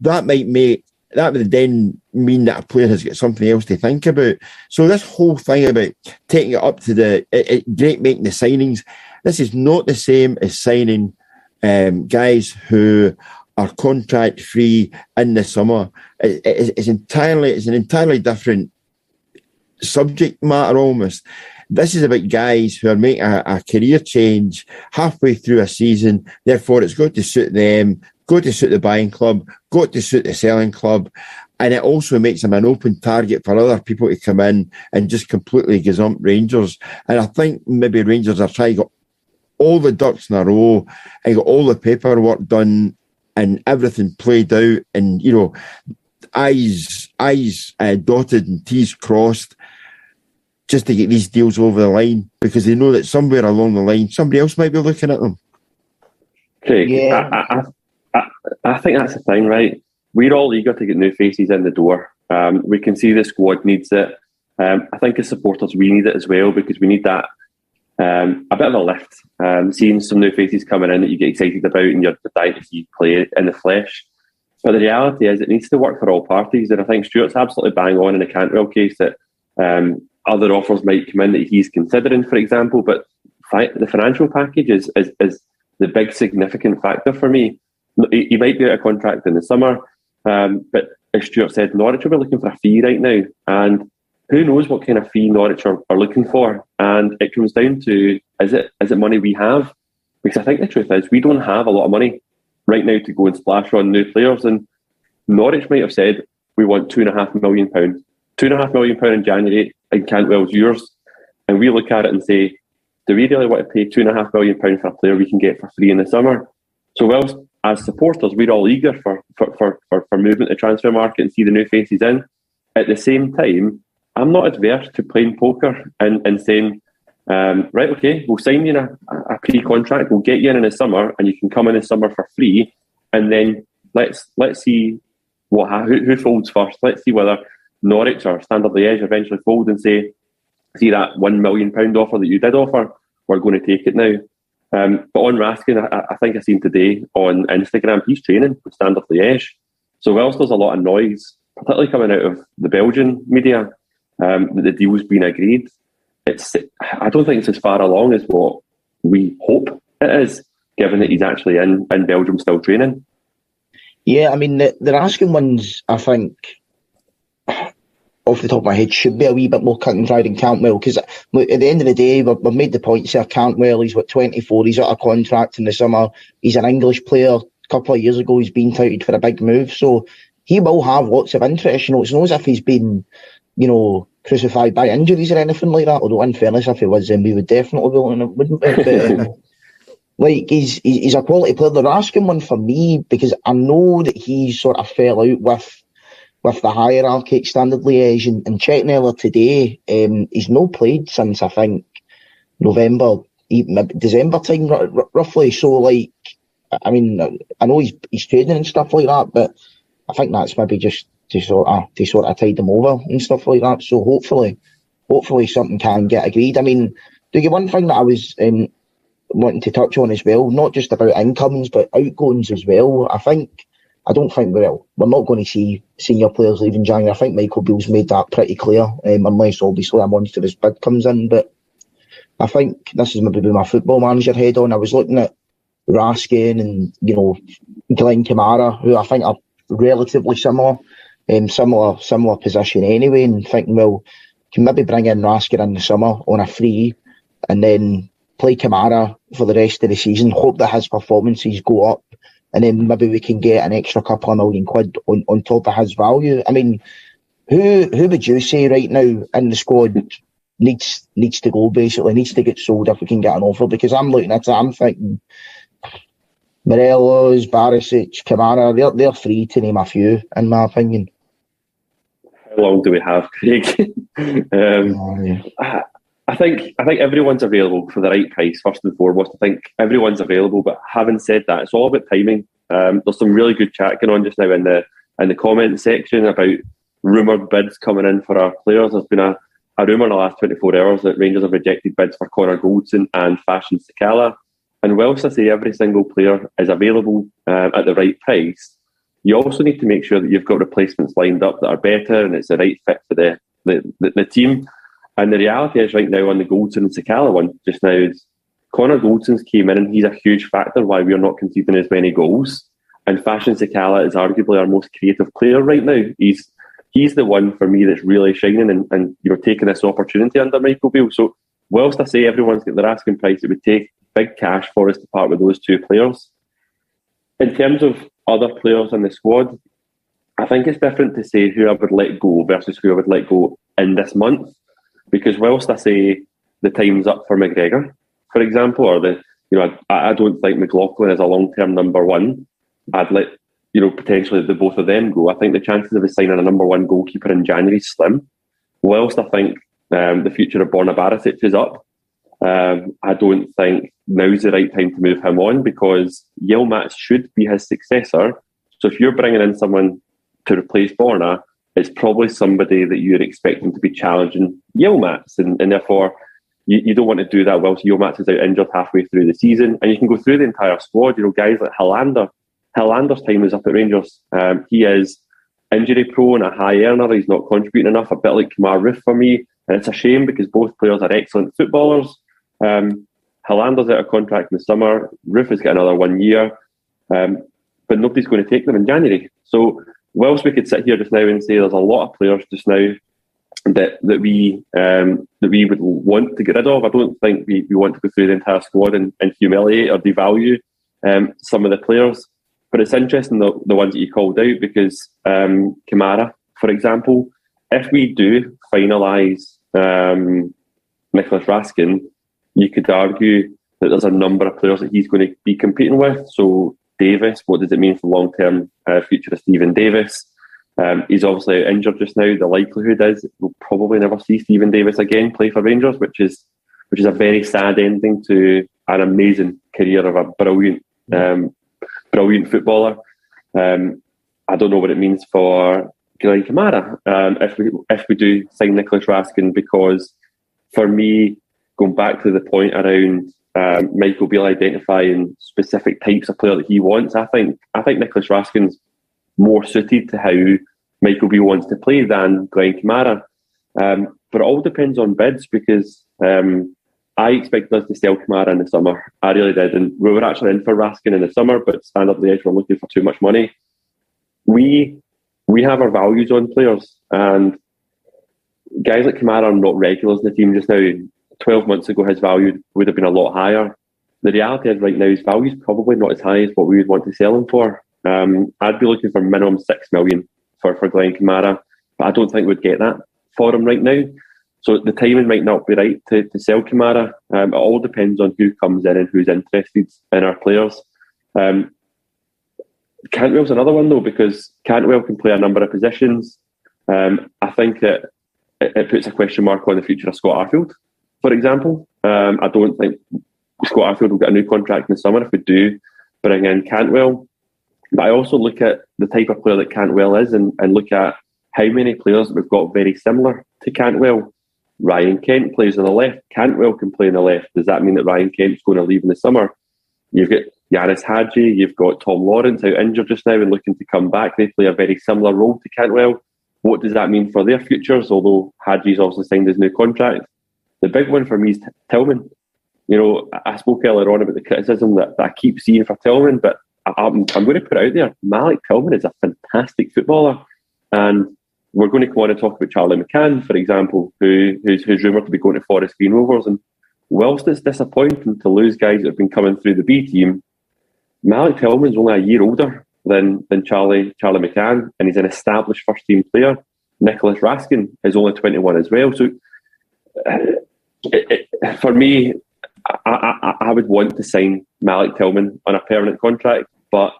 that might make that would then mean that a player has got something else to think about. So this whole thing about taking it up to the it, it, great making the signings, this is not the same as signing um, guys who are contract free in the summer. It, it, it's entirely it's an entirely different subject matter almost. This is about guys who are making a, a, career change halfway through a season. Therefore, it's got to suit them, got to suit the buying club, got to suit the selling club. And it also makes them an open target for other people to come in and just completely gazump Rangers. And I think maybe Rangers are trying to all the ducks in a row and got all the paperwork done and everything played out and, you know, I's, I's uh, dotted and T's crossed just to get these deals over the line because they know that somewhere along the line somebody else might be looking at them. Craig, yeah. I, I, I, I think that's the thing, right? We're all eager to get new faces in the door. Um, we can see the squad needs it. Um, I think as supporters, we need it as well because we need that um, a bit of a lift. Um, seeing some new faces coming in that you get excited about and you're dying to play in the flesh. But the reality is, it needs to work for all parties. And I think Stuart's absolutely bang on in the Cantwell case that um, other offers might come in that he's considering, for example. But fi- the financial package is, is, is the big significant factor for me. He, he might be out of contract in the summer, um, but as Stuart said, Norwich will be looking for a fee right now. And who knows what kind of fee Norwich are, are looking for? And it comes down to is it is it money we have? Because I think the truth is we don't have a lot of money right now to go and splash on new players. And Norwich might have said we want two and a half million pounds, two and a half million pound in January, and Cantwell's yours. And we look at it and say, do we really want to pay two and a half million pounds for a player we can get for free in the summer? So whilst as supporters we're all eager for for, for, for, for movement to transfer market and see the new faces in, at the same time I'm not adverse to playing poker and, and saying, um, right, okay, we'll sign you in a, a pre-contract, we'll get you in in the summer, and you can come in the summer for free, and then let's let's see what who, who folds first. Let's see whether Norwich or Standard Liège eventually fold and say, see that one million pound offer that you did offer, we're going to take it now. Um, but on Raskin, I, I, think I seen today on Instagram, he's training with Standard Liège. So whilst there's a lot of noise, particularly coming out of the Belgian media, um, the deal's been agreed. It's I don't think it's as far along as what we hope it is, given that he's actually in, in Belgium still training. Yeah, I mean, the, the Raskin ones, I think, off the top of my head, should be a wee bit more cut and dried in Cantwell because at the end of the day, we've, we've made the point, sir, Cantwell, he's what, 24, he's out of contract in the summer, he's an English player. A couple of years ago, he's been touted for a big move, so he will have lots of interest. You know, it's not as if he's been you know, crucified by injuries or anything like that. Although, in fairness, if he was, then we would definitely be looking at wouldn't we? But, uh, like, he's, he's a quality player. The Raskin one for me because I know that he sort of fell out with with the hierarchy Standard Liège and, and checking earlier today, um, he's no played since, I think, November, December time, r- roughly. So, like, I mean, I know he's he's trading and stuff like that, but I think that's maybe just to sort of to sort of tide them over and stuff like that. So hopefully, hopefully something can get agreed. I mean, the one thing that I was um, wanting to touch on as well, not just about incomes but outgoings as well. I think I don't think well, we're not going to see senior players leaving January. I think Michael Beale's made that pretty clear, um, unless obviously a monstrous bid comes in. But I think this is maybe my football manager head on. I was looking at Raskin and you know Glenn Kamara, who I think are relatively similar, um, similar similar position anyway, and thinking well, can maybe bring in Raskin in the summer on a free, and then play Kamara for the rest of the season. Hope that his performances go up and then maybe we can get an extra couple of million quid on, on top of his value. I mean, who who would you say right now in the squad needs needs to go basically needs to get sold if we can get an offer? Because I'm looking at it, I'm thinking Morelos, Barisic, Kamara, they're they're free to name a few, in my opinion. How long do we have, Craig? um, oh, yeah. I think I think everyone's available for the right price first and foremost. I think everyone's available, but having said that, it's all about timing. Um, there's some really good chat going on just now in the in the comment section about rumoured bids coming in for our players. There's been a, a rumour in the last 24 hours that Rangers have rejected bids for Connor Goldson and Fashion Sakala. And whilst I say every single player is available um, at the right price, you also need to make sure that you've got replacements lined up that are better and it's the right fit for the, the, the, the team. And the reality is, right now on the Goldson and Sakala one, just now is Connor Goldson's came in and he's a huge factor why we're not conceding as many goals. And Fashion Sakala is arguably our most creative player right now. He's he's the one for me that's really shining and, and you're taking this opportunity under Michael Beale. So whilst I say everyone's got their asking price, it would take big cash for us to part with those two players. In terms of other players in the squad, I think it's different to say who I would let go versus who I would let go in this month. Because whilst I say the time's up for McGregor, for example, or the you know I, I don't think McLaughlin is a long term number one. I'd let you know potentially the both of them go. I think the chances of us signing a number one goalkeeper in January is slim. Whilst I think um, the future of Borna Barisic is up, um, I don't think now's the right time to move him on because Yilmaz should be his successor. So if you're bringing in someone to replace Borna, it's probably somebody that you're expecting to be challenging Yilmaz, and, and therefore you, you, don't want to do that whilst Yilmaz is out injured halfway through the season. And you can go through the entire squad. You know, guys like Helander. Helander's time is up at Rangers. Um, he is injury prone, a high earner. He's not contributing enough. A bit like Kemar Roofe for me, and it's a shame because both players are excellent footballers. Um, Helander's out of contract in the summer. Roofe has got another one year, um, but nobody's going to take them in January. So whilst we could sit here just now and say there's a lot of players just now that that we um, that we would want to get rid of, I don't think we, we want to go through the entire squad and, and humiliate or devalue um, some of the players. But it's interesting the, the ones that you called out because um, Kamara, for example, if we do finalise um, Nicolas Raskin, you could argue that there's a number of players that he's going to be competing with. So Davis, what does it mean for long term uh, future of Steven Davis? Um, he's obviously injured just now. The likelihood is we'll probably never see Steven Davis again play for Rangers, which is which is a very sad ending to an amazing career of a brilliant, um, brilliant footballer. Um, I don't know what it means for Glenn Kamara um, if we if we do sign Nicolas Raskin because for me, going back to the point around um, Michael Beale identifying specific types of player that he wants. I think I think Nicolas Raskin's more suited to how Michael Beale wants to play than Glenn Kamara. Um, but it all depends on bids because um, I expected us to sell Kamara in the summer. I really did, and we were actually in for Raskin in the summer, but Standard Liège, we're looking for too much money. We we have our values on players, and guys like Kamara are not regulars in the team just now. 12 months ago, his value would have been a lot higher. The reality is, right now, his value is probably not as high as what we would want to sell him for. Um, I'd be looking for minimum six million for, for Glenn Kamara, but I don't think we'd get that for him right now. So the timing might not be right to, to sell Kamara. Um, it all depends on who comes in and who's interested in our players. Um, Cantwell's another one though because Cantwell can play a number of positions. Um, I think that it, it, puts a question mark on the future of Scott Arfield for example. Um, I don't think Scott Arfield will get a new contract in the summer. If we do bring in Cantwell. But I also look at the type of player that Cantwell is and, and look at how many players we've got very similar to Cantwell. Ryan Kent plays on the left. Cantwell can play on the left. Does that mean that Ryan Kent's going to leave in the summer? You've got Ianis Hagi, you've got Tom Lawrence out injured just now and looking to come back. They play a very similar role to Cantwell. What does that mean for their futures? Although Hagi's also signed his new contract. The big one for me is Tillman. You know, I spoke earlier on about the criticism that, that I keep seeing for Tillman, but I'm, I'm going to put it out there. Malik Tillman is a fantastic footballer. And we're going to go on and talk about Charlie McCann, for example, who, who's, who's rumoured to be going to Forest Green Rovers. And whilst it's disappointing to lose guys that have been coming through the B team, Malik Tillman's only a year older than, than Charlie Charlie McCann, and he's an established first team player. Nicolas Raskin is only 21 as well. So uh, for me, I, I, I, would want to sign Malik Tillman on a permanent contract, but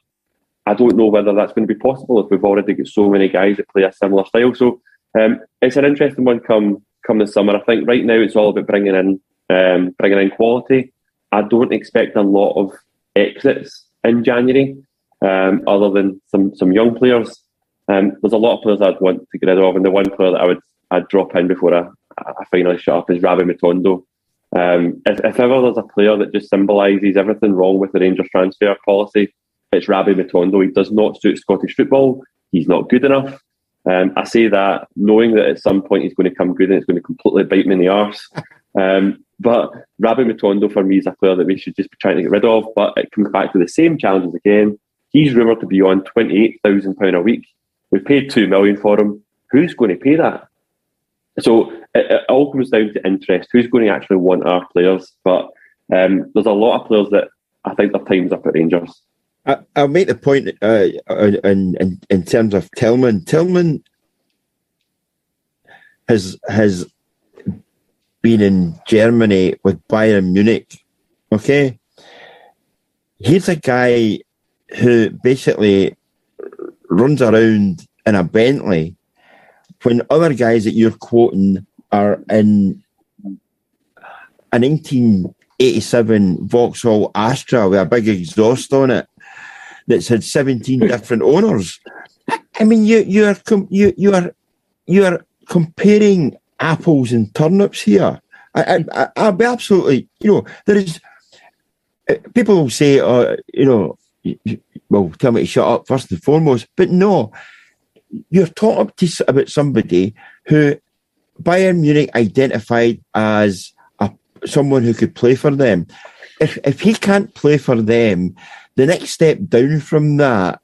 I don't know whether that's going to be possible if we've already got so many guys that play a similar style. So um, it's an interesting one come come the summer. I think right now it's all about bringing in um, bringing in quality. I don't expect a lot of exits in January, um, other than some some young players. Um, there's a lot of players I'd want to get rid of, and the one player that I would I'd drop in before I, I finally shut up is Rabbi Matondo. Um, if, if, ever there's a player that just symbolises everything wrong with the Rangers transfer policy, it's Rabbi Matondo. He does not suit Scottish football. He's not good enough. Um, I say that knowing that at some point he's going to come good and it's going to completely bite me in the arse. Um, but Rabbi Matondo for me is a player that we should just be trying to get rid of. But it comes back to the same challenges again. He's rumoured to be on £28,000 a week. We've paid 2 million for him. Who's going to pay that? So it, it, all comes down to interest. Who's going to actually want our players? But um, there's a lot of players that I think their time's up at Rangers. I, will make the point uh, in, in in terms of Tillman. Tillman has has been in Germany with Bayern Munich. Okay, he's a guy who basically runs around in a Bentley when other guys that you're quoting are in a 1987 Vauxhall Astra with a big exhaust on it that's had 17 different owners. I mean, you you are you you are you are comparing apples and turnips here. I, I I'll be absolutely you know there is uh, people will say uh, you know well tell me to shut up first and foremost, but no, you're talking to, about somebody who Bayern Munich identified as a, someone who could play for them. If if he can't play for them, the next step down from that,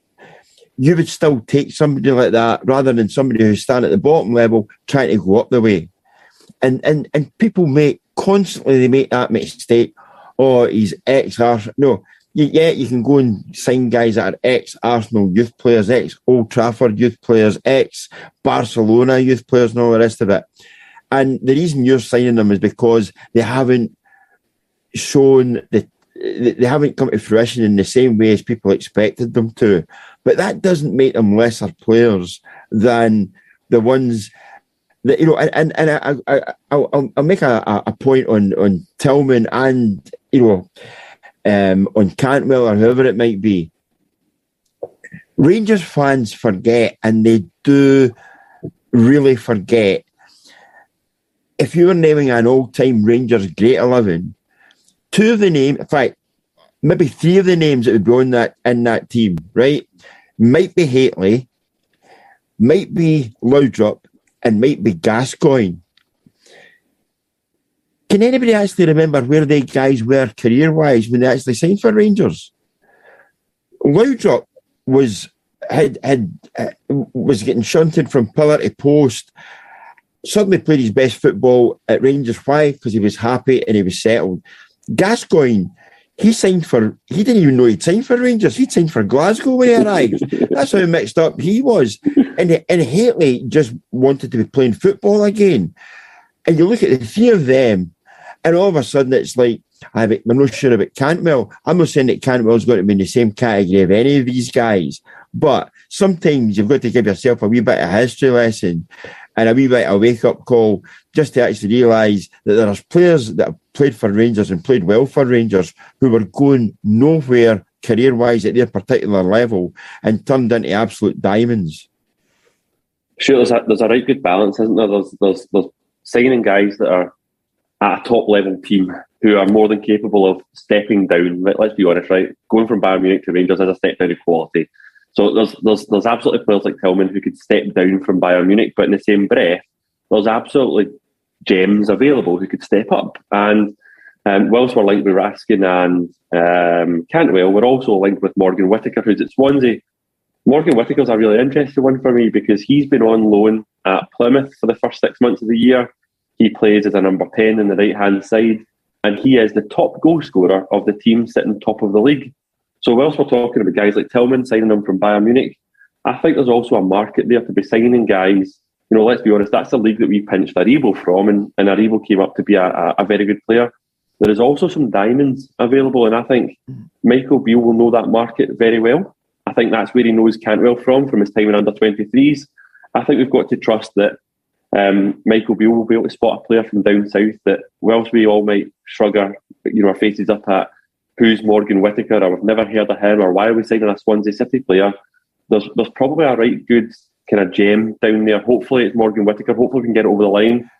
you would still take somebody like that rather than somebody who's standing at the bottom level trying to go up the way. And and and people make constantly they make that mistake. Oh, he's ex. No, yeah, you can go and sign guys that are ex Arsenal youth players, ex Old Trafford youth players, ex Barcelona youth players, and all the rest of it. And the reason you're signing them is because they haven't shown the they haven't come to fruition in the same way as people expected them to. But that doesn't make them lesser players than the ones that you know. And and I, I, I'll, I'll make a, a point on on Tillman and you know um, on Cantwell or whoever it might be. Rangers fans forget, and they do really forget. If you were naming an old time Rangers great eleven, two of the names, in fact, maybe three of the names that would be on that in that team, right? Might be Hateley, might be Laudrup, and might be Gascoigne. Can anybody actually remember where they guys were career wise when they actually signed for Rangers? Laudrup was had had uh, was getting shunted from pillar to post. Suddenly played his best football at Rangers. Why? Because he was happy and he was settled. Gascoigne, he signed for, he didn't even know he'd signed for Rangers. He'd signed for Glasgow when he arrived. That's how mixed up he was. And, and Hateley just wanted to be playing football again. And you look at the three of them, and all of a sudden it's like, I'm not sure about Cantwell. I'm not saying that Cantwell's going to be in the same category of any of these guys, but sometimes you've got to give yourself a wee bit of history lesson and a wee bit of a wake up call just to actually realise that there's players that have played for Rangers and played well for Rangers who were going nowhere career wise at their particular level and turned into absolute diamonds. Sure, there's a, there's a right good balance, isn't there? There's, there's, there's signing guys that are at a top level team who are more than capable of stepping down. Let's be honest, right? Going from Bayern Munich to Rangers is a step down in quality. So there's there's there's absolutely players like Tillman who could step down from Bayern Munich, but in the same breath, there's absolutely gems available who could step up. And um, whilst we're linked with Raskin and um, Cantwell, we're also linked with Morgan Whittaker, who's at Swansea. Morgan Whittaker's a really interesting one for me because he's been on loan at Plymouth for the first six months of the year. He plays as a number 10 in the right hand side, and he is the top goal scorer of the team sitting top of the league. So, whilst we're talking about guys like Tillman signing them from Bayern Munich, I think there's also a market there to be signing guys. You know, let's be honest, that's the league that we pinched Aribo from, and, and Aribo came up to be a, a, very good player. There is also some diamonds available, and I think Michael Beale will know that market very well. I think that's where he knows Cantwell from, from his time in under 23s. I think we've got to trust that um, Michael Beale will be able to spot a player from down south that, whilst we all might shrug our, you know, our faces up at who's Morgan Whittaker, or we've never heard of him, or why are we signing a Swansea City player, there's, there's probably a right good kind of gem down there. Hopefully it's Morgan Whittaker. Hopefully we can get it over the line,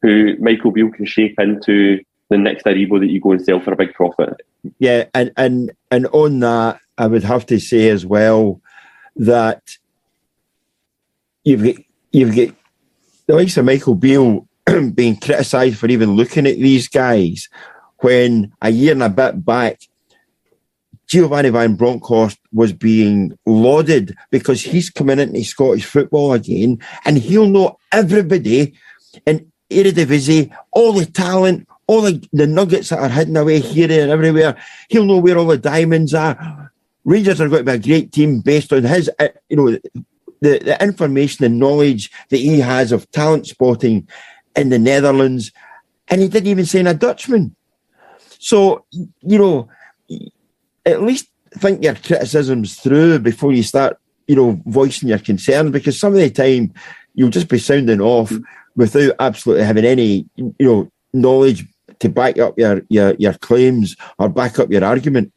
who Michael Beale can shape into the next Aribo that you go and sell for a big profit. Yeah, and, and, and on that, I would have to say as well that you've got, you've got the likes of Michael Beale being criticised for even looking at these guys when a year and a bit back, Giovanni Van Bronckhorst was being lauded because he's coming into Scottish football again and he'll know everybody in Eredivisie, all the talent, all the, the nuggets that are hidden away here and everywhere. He'll know where all the diamonds are. Rangers are going to be a great team based on his, uh, you know, the, the information and knowledge that he has of talent spotting in the Netherlands. And he didn't even sign a Dutchman. So, you know, at least think your criticisms through before you start, you know, voicing your concerns because some of the time you'll just be sounding off mm. without absolutely having any, you know, knowledge to back up your, your, your claims or back up your argument.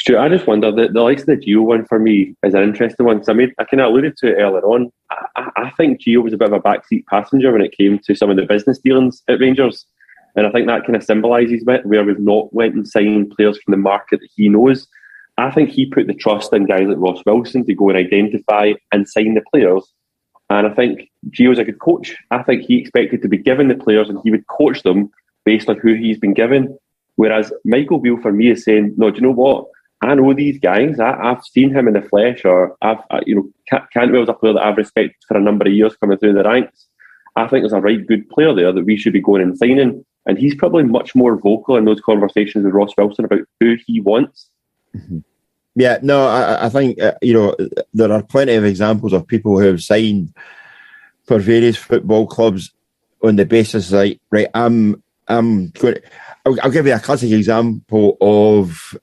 Stuart, I just wonder the, the likes of the Gio one for me is an interesting one. So I made I kind of alluded to it earlier on. I, I think Gio was a bit of a backseat passenger when it came to some of the business dealings at Rangers. And I think that kind of symbolises where we've not went and signed players from the market that he knows. I think he put the trust in guys like Ross Wilson to go and identify and sign the players. And I think Gio's a good coach. I think he expected to be given the players and he would coach them based on who he's been given. Whereas Michael Beale, for me, is saying, no, do you know what? I know these guys. I, have seen him in the flesh, or I've, I, you know, Cantwell's a player that I've respected for a number of years coming through the ranks. I think there's a right good player there that we should be going and signing. And he's probably much more vocal in those conversations with Ross Wilson about who he wants. Mm-hmm. Yeah, no, I, I think, uh, you know, there are plenty of examples of people who have signed for various football clubs on the basis like, right, I'm, I'm going I'll, I'll give you a classic example of,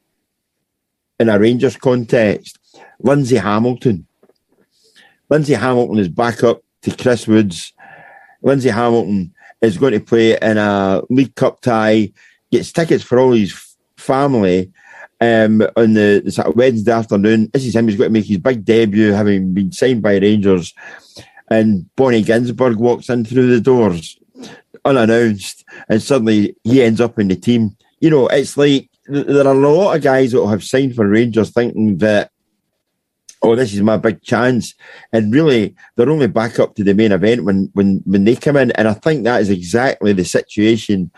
in a Rangers context, Lindsay Hamilton. Lindsay Hamilton is back up to Chris Woods. Lindsay Hamilton is going to play in a League Cup tie, gets tickets for all his family um, on the, the sort of Wednesday afternoon. This is him. He's going to make his big debut, having been signed by Rangers. And Bonni Ginzburg walks in through the doors unannounced, and suddenly he ends up in the team. You know, it's like there are a lot of guys that have signed for Rangers thinking that oh, this is my big chance. And really, they're only back up to the main event when, when, when they come in. And I think that is exactly the situation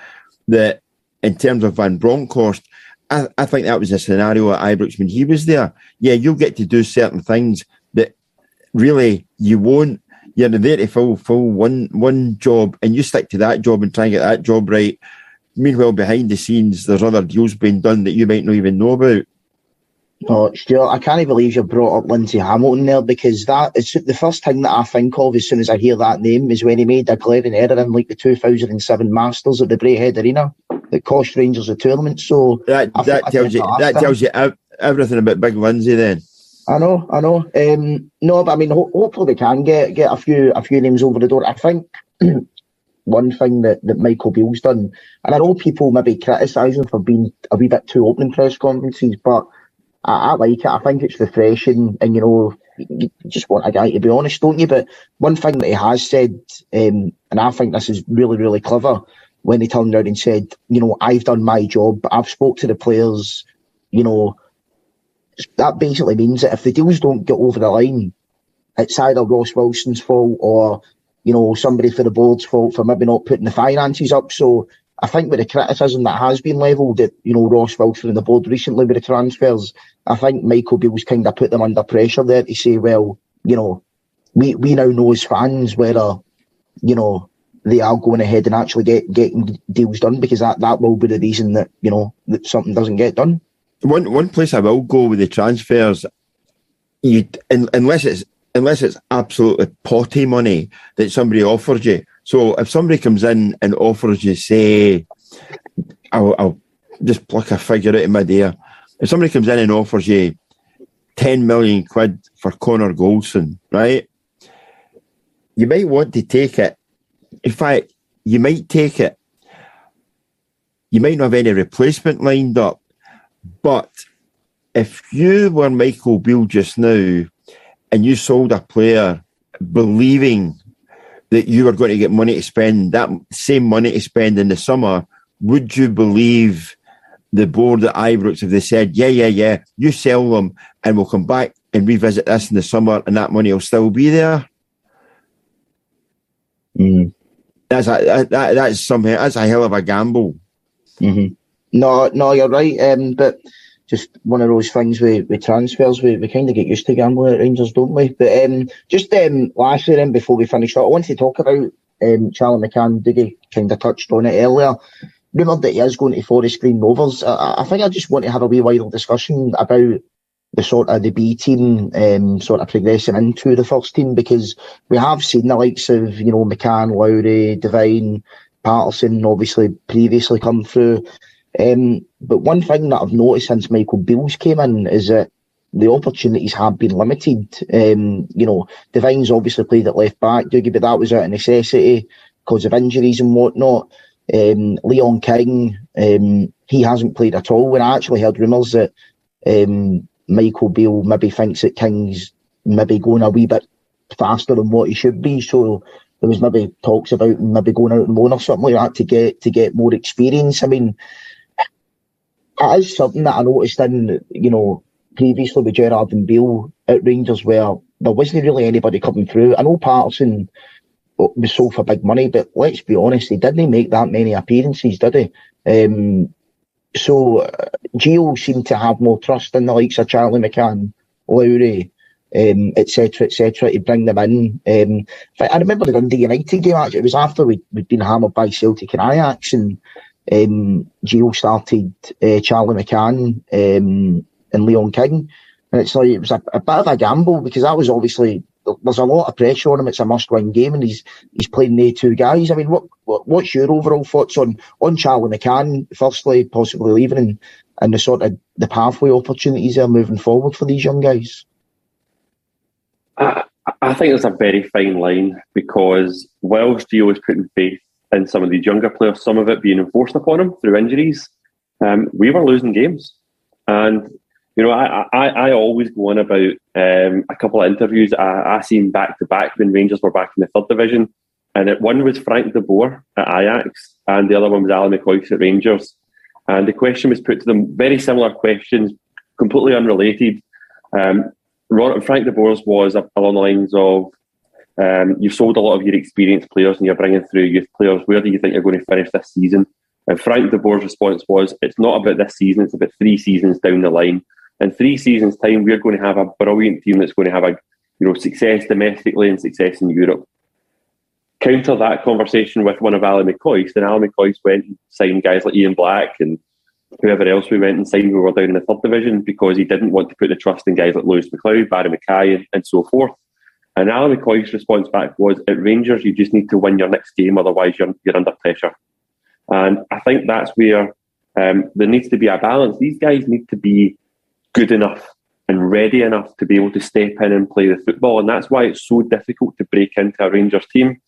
that, in terms of Van Bronckhorst, I, I think that was a scenario at Ibrox when he was there. Yeah, you'll get to do certain things that really you won't. You're there to full one, one job and you stick to that job and try and get that job right. Meanwhile, behind the scenes, there's other deals being done that you might not even know about. No, Stuart, I can't believe you brought up Lindsay Hamilton there because that is the first thing that I think of as soon as I hear that name is when he made a glaring error in like the 2007 Masters at the Braehead Arena that cost Rangers a tournament. So that, that tells you that him. tells you everything about Big Lindsay then. I know, I know. Um, no, but I mean, ho- hopefully we can get get a few a few names over the door. I think one thing that, that Michael Beale's done, and I know people maybe criticising for being a wee bit too open in press conferences, but I, I, like it. I think it's refreshing, and you know, you just want a guy to be honest, don't you? But one thing that he has said, um, and I think this is really, really clever, when he turned around and said, you know, I've done my job, I've spoke to the players, you know, that basically means that if the deals don't get over the line, it's either Ross Wilson's fault or, you know, somebody for the board's fault for maybe not putting the finances up. So I think with the criticism that has been levelled at, you know, Ross Wilson and the board recently with the transfers, I think Michael Beale's kind of put them under pressure there to say, well, you know, we, we now know as fans whether, you know, they are going ahead and actually get getting deals done because that, that will be the reason that, you know, that something doesn't get done. One one place I will go with the transfers, you unless it's unless it's absolutely potty money that somebody offers you. So if somebody comes in and offers you, say, I'll, I'll just pluck a figure out of my ear. If somebody comes in and offers you 10 million quid for Connor Goldson, right? You might want to take it. In fact, you might take it. You might not have any replacement lined up, but if you were Michael Beale just now and you sold a player believing that you were going to get money to spend, that same money to spend in the summer, would you believe the board at Ibrox if they said, yeah, yeah, yeah, you sell them and we'll come back and revisit this in the summer and that money will still be there? Mm. That's a, that, that's something, that's a hell of a gamble. Mm-hmm. No, no, you're right. Um, but just one of those things with, with transfers, we, we kind of get used to gambling at Rangers, don't we? But um, just um, lastly, then, before we finish up, I want to talk about um, Charlie McCann. Dougie kind of touched on it earlier. Rumoured that he is going to Forest Green Rovers. I, I, think I just want to have a wee wider discussion about the sort of the B team um, sort of progressing into the first team because we have seen the likes of, you know, McCann, Lowry, Devine, Patterson obviously previously come through. Um, but one thing that I've noticed since Michael Beale's came in is that the opportunities have been limited. Um, you know, Devine's obviously played at left back, Dougie, but that was out of necessity because of injuries and whatnot. Um, Leon King, um, he hasn't played at all. When I actually heard rumours that um, Michael Beale maybe thinks that King's maybe going a wee bit faster than what he should be. So there was maybe talks about maybe going out and loan or something like that to get to get more experience. I mean, it is something that I noticed in, you know, previously with Gerrard and Beale at Rangers where there wasn't really anybody coming through. I know Patterson was sold for big money, but let's be honest, he didn't make that many appearances, did he? Um, so uh, Gio seemed to have more trust in the likes of Charlie McCann, Lowry, um, etc., etc., to bring them in. Um, I remember the Dundee United game, actually, it was after we'd, we'd been hammered by Celtic and Ajax, and um, Gio started uh, Charlie McCann um, and Leon King. And it's like, it was a, a, bit of a gamble because that was obviously, there's a lot of pressure on him. It's a must win game and he's he's playing the two guys. I mean, what, what what's your overall thoughts on, on Charlie McCann, firstly, possibly leaving and, and the sort of the pathway opportunities are moving forward for these young guys? I, I think it's a very fine line because whilst Gio is putting faith in some of these younger players, some of it being enforced upon them through injuries. Um, we were losing games. And, you know, I, I, I always go on about um, a couple of interviews I, I seen back to back when Rangers were back in the third division. And it, one was Frank de Boer at Ajax, and the other one was Alan McCoist at Rangers. And the question was put to them, very similar questions, completely unrelated. Um, Frank de Boer's was along the lines of, um, you've sold a lot of your experienced players and you're bringing through youth players. Where do you think you're going to finish this season? And Frank de Boer's response was, it's not about this season, it's about three seasons down the line. In three seasons' time, we're going to have a brilliant team that's going to have a you know success domestically and success in Europe. Counter that conversation with one of Ally McCoist, and Ally McCoist went and signed guys like Ian Black and whoever else we went and signed who were down in the third division because he didn't want to put the trust in guys like Lewis McLeod, Barry McKay, and so forth. And Ally McCoist's response back was, at Rangers, you just need to win your next game, otherwise you're, you're under pressure. And I think that's where um, there needs to be a balance. These guys need to be good enough and ready enough to be able to step in and play the football. And that's why it's so difficult to break into a Rangers team.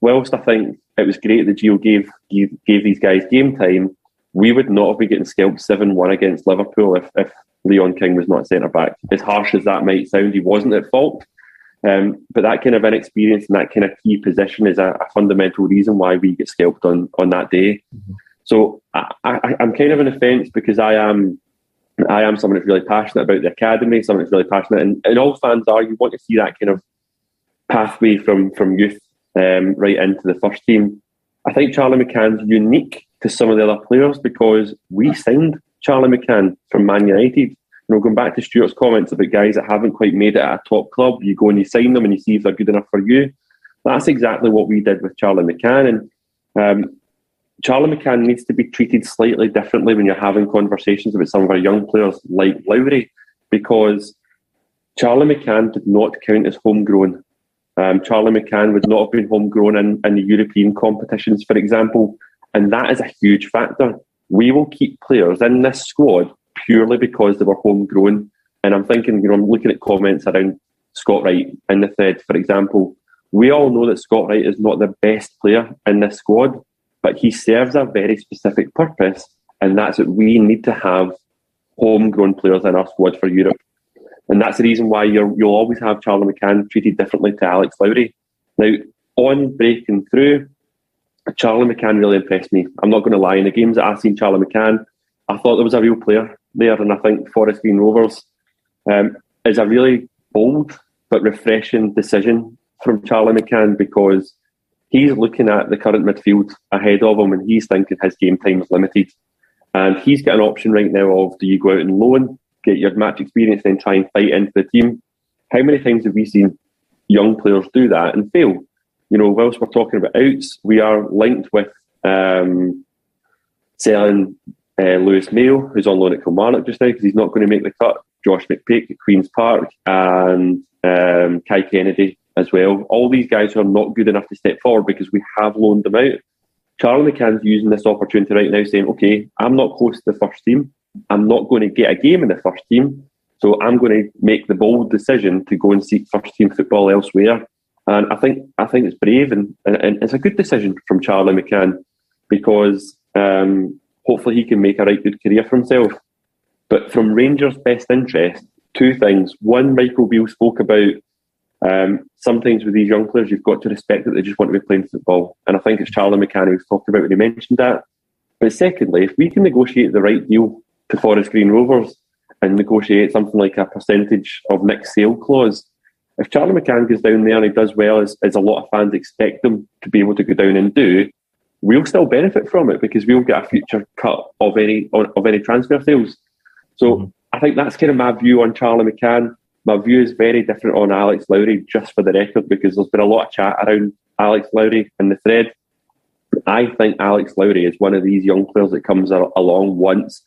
Whilst I think it was great that Gio gave, gave, gave these guys game time, we would not have been getting scalped 7 1 against Liverpool if, if Leon King was not centre back. As harsh as that might sound, he wasn't at fault. Um, but that kind of inexperience and that kind of key position is a, a fundamental reason why we get scalped on on that day. Mm-hmm. So I, am kind of an offence because I am I am someone that's really passionate about the academy, someone that's really passionate, and, and all fans are. You want to see that kind of pathway from from youth um, right into the first team. I think Charlie McCann's unique to some of the other players because we signed Charlie McCann from Man United. You know, going back to Stuart's comments about guys that haven't quite made it at a top club, you go and you sign them and you see if they're good enough for you. That's exactly what we did with Charlie McCann. And um, Charlie McCann needs to be treated slightly differently when you're having conversations about some of our young players like Lowry, because Charlie McCann did not count as homegrown. Um, Charlie McCann would not have been homegrown in, in the European competitions, for example, and that is a huge factor. We will keep players in this squad purely because they were homegrown. And I'm thinking, you know, I'm looking at comments around Scott Wright in the thread, for example. We all know that Scott Wright is not the best player in this squad, but he serves a very specific purpose, and that's that we need to have homegrown players in our squad for Europe. And that's the reason why you will always have Charlie McCann treated differently to Alex Lowry. Now, on breaking through, Charlie McCann really impressed me. I'm not going to lie. In the games that I've seen Charlie McCann, I thought there was a real player there, and I think Forest Green Rovers um, is a really bold but refreshing decision from Charlie McCann because he's looking at the current midfield ahead of him and he's thinking his game time is limited. And he's got an option right now of do you go out and loan, get your match experience, then try and fight into the team? How many times have we seen young players do that and fail? You know, whilst we're talking about outs, we are linked with um, selling uh, Lewis Mayo, who's on loan at Kilmarnock just now because he's not going to make the cut. Josh McPake at Queen's Park and um, Kai Kennedy as well. All these guys who are not good enough to step forward because we have loaned them out. Charlie McCann's using this opportunity right now saying, okay, I'm not close to the first team. I'm not going to get a game in the first team. So I'm going to make the bold decision to go and seek first team football elsewhere. And I think I think it's brave and, and, and it's a good decision from Charlie McCann because um, hopefully he can make a right good career for himself. But from Rangers' best interest, two things. One, Michael Beale spoke about um, sometimes with these young players, you've got to respect that they just want to be playing football. And I think it's Charlie McCann who's talked about when he mentioned that. But secondly, if we can negotiate the right deal to Forest Green Rovers and negotiate something like a percentage of next sale clause, if Charlie McCann goes down there and he does well, as, as a lot of fans expect him to be able to go down and do, we'll still benefit from it because we'll get a future cut of any of any transfer sales. So mm-hmm. I think that's kind of my view on Charlie McCann. My view is very different on Alex Lowry, just for the record, because there's been a lot of chat around Alex Lowry in the thread. I think Alex Lowry is one of these young players that comes along once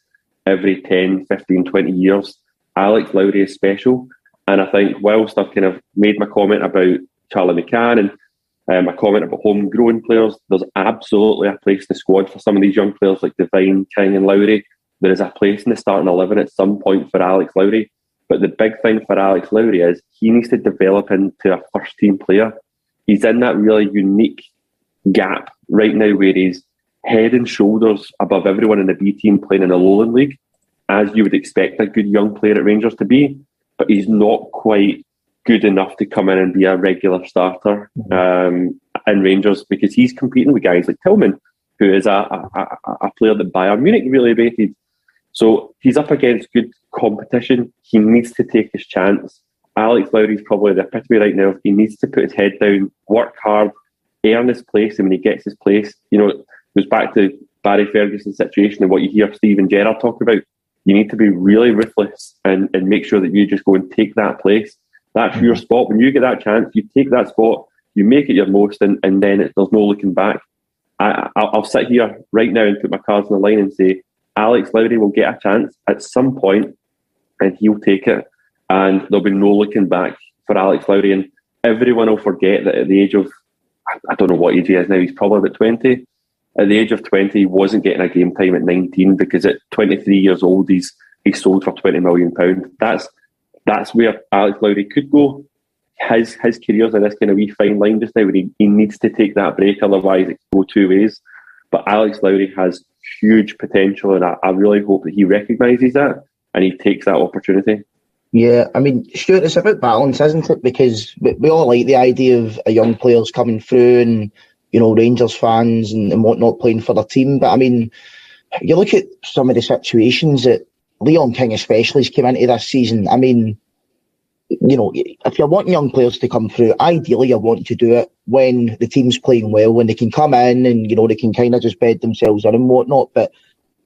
every 10, 15, 20 years. Alex Lowry is special. And I think whilst I've kind of made my comment about Charlie McCann and um, a comment about homegrown players. There's absolutely a place in the squad for some of these young players like Devine, King, and Lowry. There is a place in the starting 11 at some point for Alex Lowry. But the big thing for Alex Lowry is he needs to develop into a first team player. He's in that really unique gap right now where he's head and shoulders above everyone in the B team playing in the Lowland League, as you would expect a good young player at Rangers to be. But he's not quite good enough to come in and be a regular starter mm-hmm. um, in Rangers because he's competing with guys like Tillman, who is a, a, a player that Bayern Munich really rated. So he's up against good competition. He needs to take his chance. Alex Lowry's probably the epitome right now. He needs to put his head down, work hard, earn his place, and when he gets his place, you know, it goes back to Barry Ferguson's situation and what you hear Steven Gerrard talk about. You need to be really ruthless and, and make sure that you just go and take that place that's your mm-hmm. spot. When you get that chance, you take that spot, you make it your most, and, and then it, there's no looking back. I, I'll, I'll sit here right now and put my cards on the line and say Alex Lowry will get a chance at some point, and he'll take it, and there'll be no looking back for Alex Lowry. And everyone will forget that at the age of I don't know what age he is now. He's probably about twenty. At the age of twenty, he wasn't getting a game time at nineteen because at twenty three years old, he's he's sold for twenty million pound. That's that's where Alex Lowry could go. His his career's in this kind of wee fine line just now where he, he needs to take that break, otherwise it go two ways. But Alex Lowry has huge potential, and I, I really hope that he recognises that and he takes that opportunity. Yeah, I mean, Stuart, it's about balance, isn't it? Because we, we all like the idea of a young players coming through and, you know, Rangers fans and, and whatnot playing for their team. But I mean, you look at some of the situations that Leon King especially has came into this season. I mean, you know, if you're wanting young players to come through, ideally you want to do it when the team's playing well, when they can come in and, you know, they can kind of just bed themselves in and whatnot. But,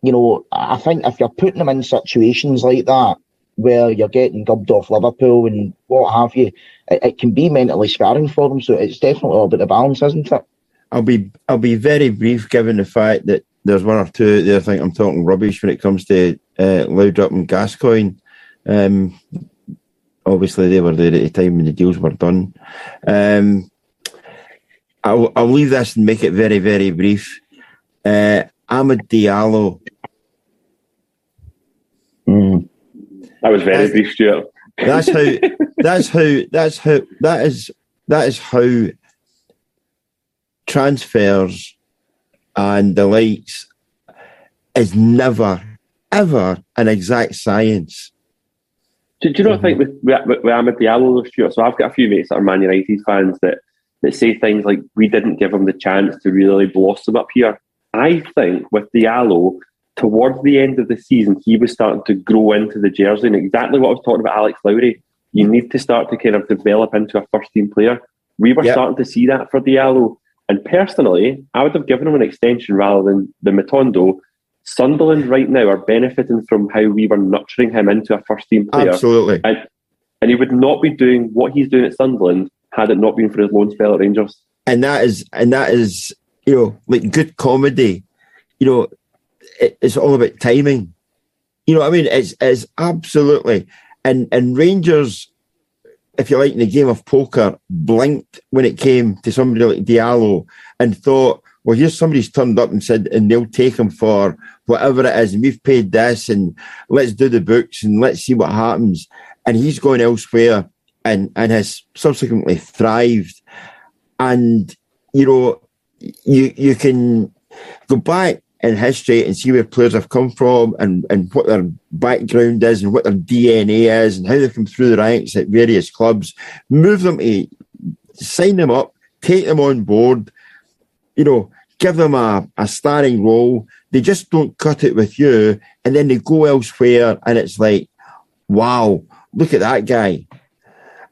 you know, I think if you're putting them in situations like that, where you're getting gubbed off Liverpool and what have you, it, it, can be mentally scarring for them. So it's definitely all about the balance, isn't it? I'll be I'll be very brief, given the fact that there's one or two there. I think I'm talking rubbish when it comes to uh, Laudrup and Gascoigne. Um, obviously, they were there at the time when the deals were done. Um, I'll, I'll leave this and make it very, very brief. Uh, Amad Diallo. Mm. That was very that's, brief, Stuart. That's how. that's how. That's how. That is. That is how transfers and the likes is never, ever an exact science. Do, do you know mm-hmm. I think with, with, with Amad Diallo, Stuart? So I've got a few mates that are Man United fans that, that say things like, we didn't give him the chance to really blossom up here. I think with Diallo, towards the end of the season, he was starting to grow into the jersey. And exactly what I was talking about Alex Lowry. You need to start to kind of develop into a first team player. We were yep. starting to see that for Diallo. And personally, I would have given him an extension rather than the Matondo. Sunderland right now are benefiting from how we were nurturing him into a first team player. Absolutely. And, and he would not be doing what he's doing at Sunderland had it not been for his loan spell at Rangers. And that is and that is, you know, like good comedy. You know, it, it's all about timing. You know what I mean? It's it's absolutely and and Rangers if you like, in the game of poker, blinked when it came to somebody like Diallo and thought, well, here's somebody's turned up and said, and they'll take him for whatever it is, and we've paid this, and let's do the books and let's see what happens. And he's gone elsewhere and, and has subsequently thrived. And, you know, you you can go back in history and see where players have come from and, and what their background is and what their DNA is and how they come through the ranks at various clubs, move them to sign them up, take them on board, you know, give them a, a starring role. They just don't cut it with you and then they go elsewhere and it's like, wow, look at that guy.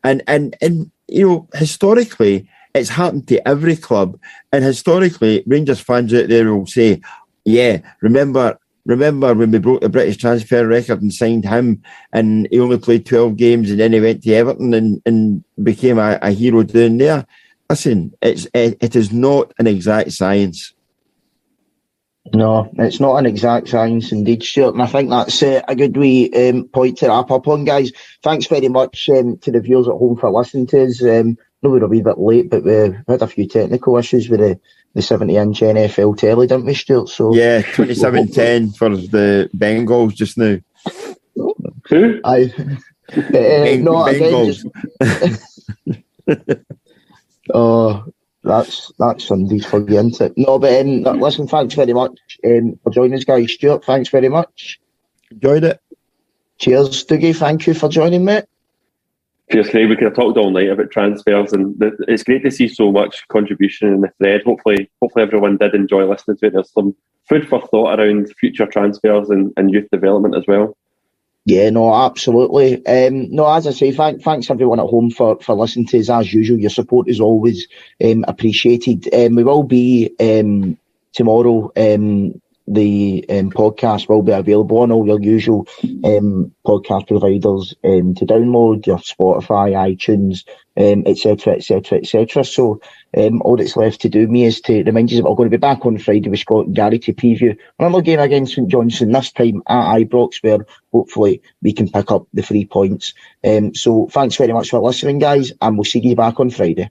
And and and you know, historically, it's happened to every club. And historically, Rangers fans out there will say, yeah, remember remember when we broke the British transfer record and signed him, and he only played twelve games, and then he went to Everton and, and became a, a hero down there. Listen, it's it, it is not an exact science. No, it's not an exact science indeed, Stuart. And I think that's uh, a good wee um, point to wrap up on, guys. Thanks very much um, to the viewers at home for listening to us. Um, I know we're a wee bit late, but we've had a few technical issues with the the 70 inch NFL telly, didn't we, Stuart? So yeah, 2710 for the Bengals just now. Who? I uh, ben, no, Bengals. Just, oh, that's that's Sundays for you, isn't it? No, but um, listen, thanks very much um, for joining us, guys. Stuart, thanks very much. Enjoyed it. Cheers, Dougie. Thank you for joining me. Cheers, Craig. We could have talked all night about transfers, and it's great to see so much contribution in the thread. Hopefully, hopefully everyone did enjoy listening to it. There's some food for thought around future transfers and, and youth development as well. Yeah, no, absolutely. Um, no, as I say, thank, thanks everyone at home for, for listening to us. As usual, your support is always um, appreciated. Um, we will be um, tomorrow um, the um, podcast will be available on all your usual um, podcast providers um, to download, your Spotify, iTunes, etc., etc., etc. So um, all that's left to do me is to remind you that we're going to be back on Friday with Scott and Gary to preview another game against St Johnstone, this time at Ibrox, where hopefully we can pick up the three points. Um, so thanks very much for listening, guys, and we'll see you back on Friday.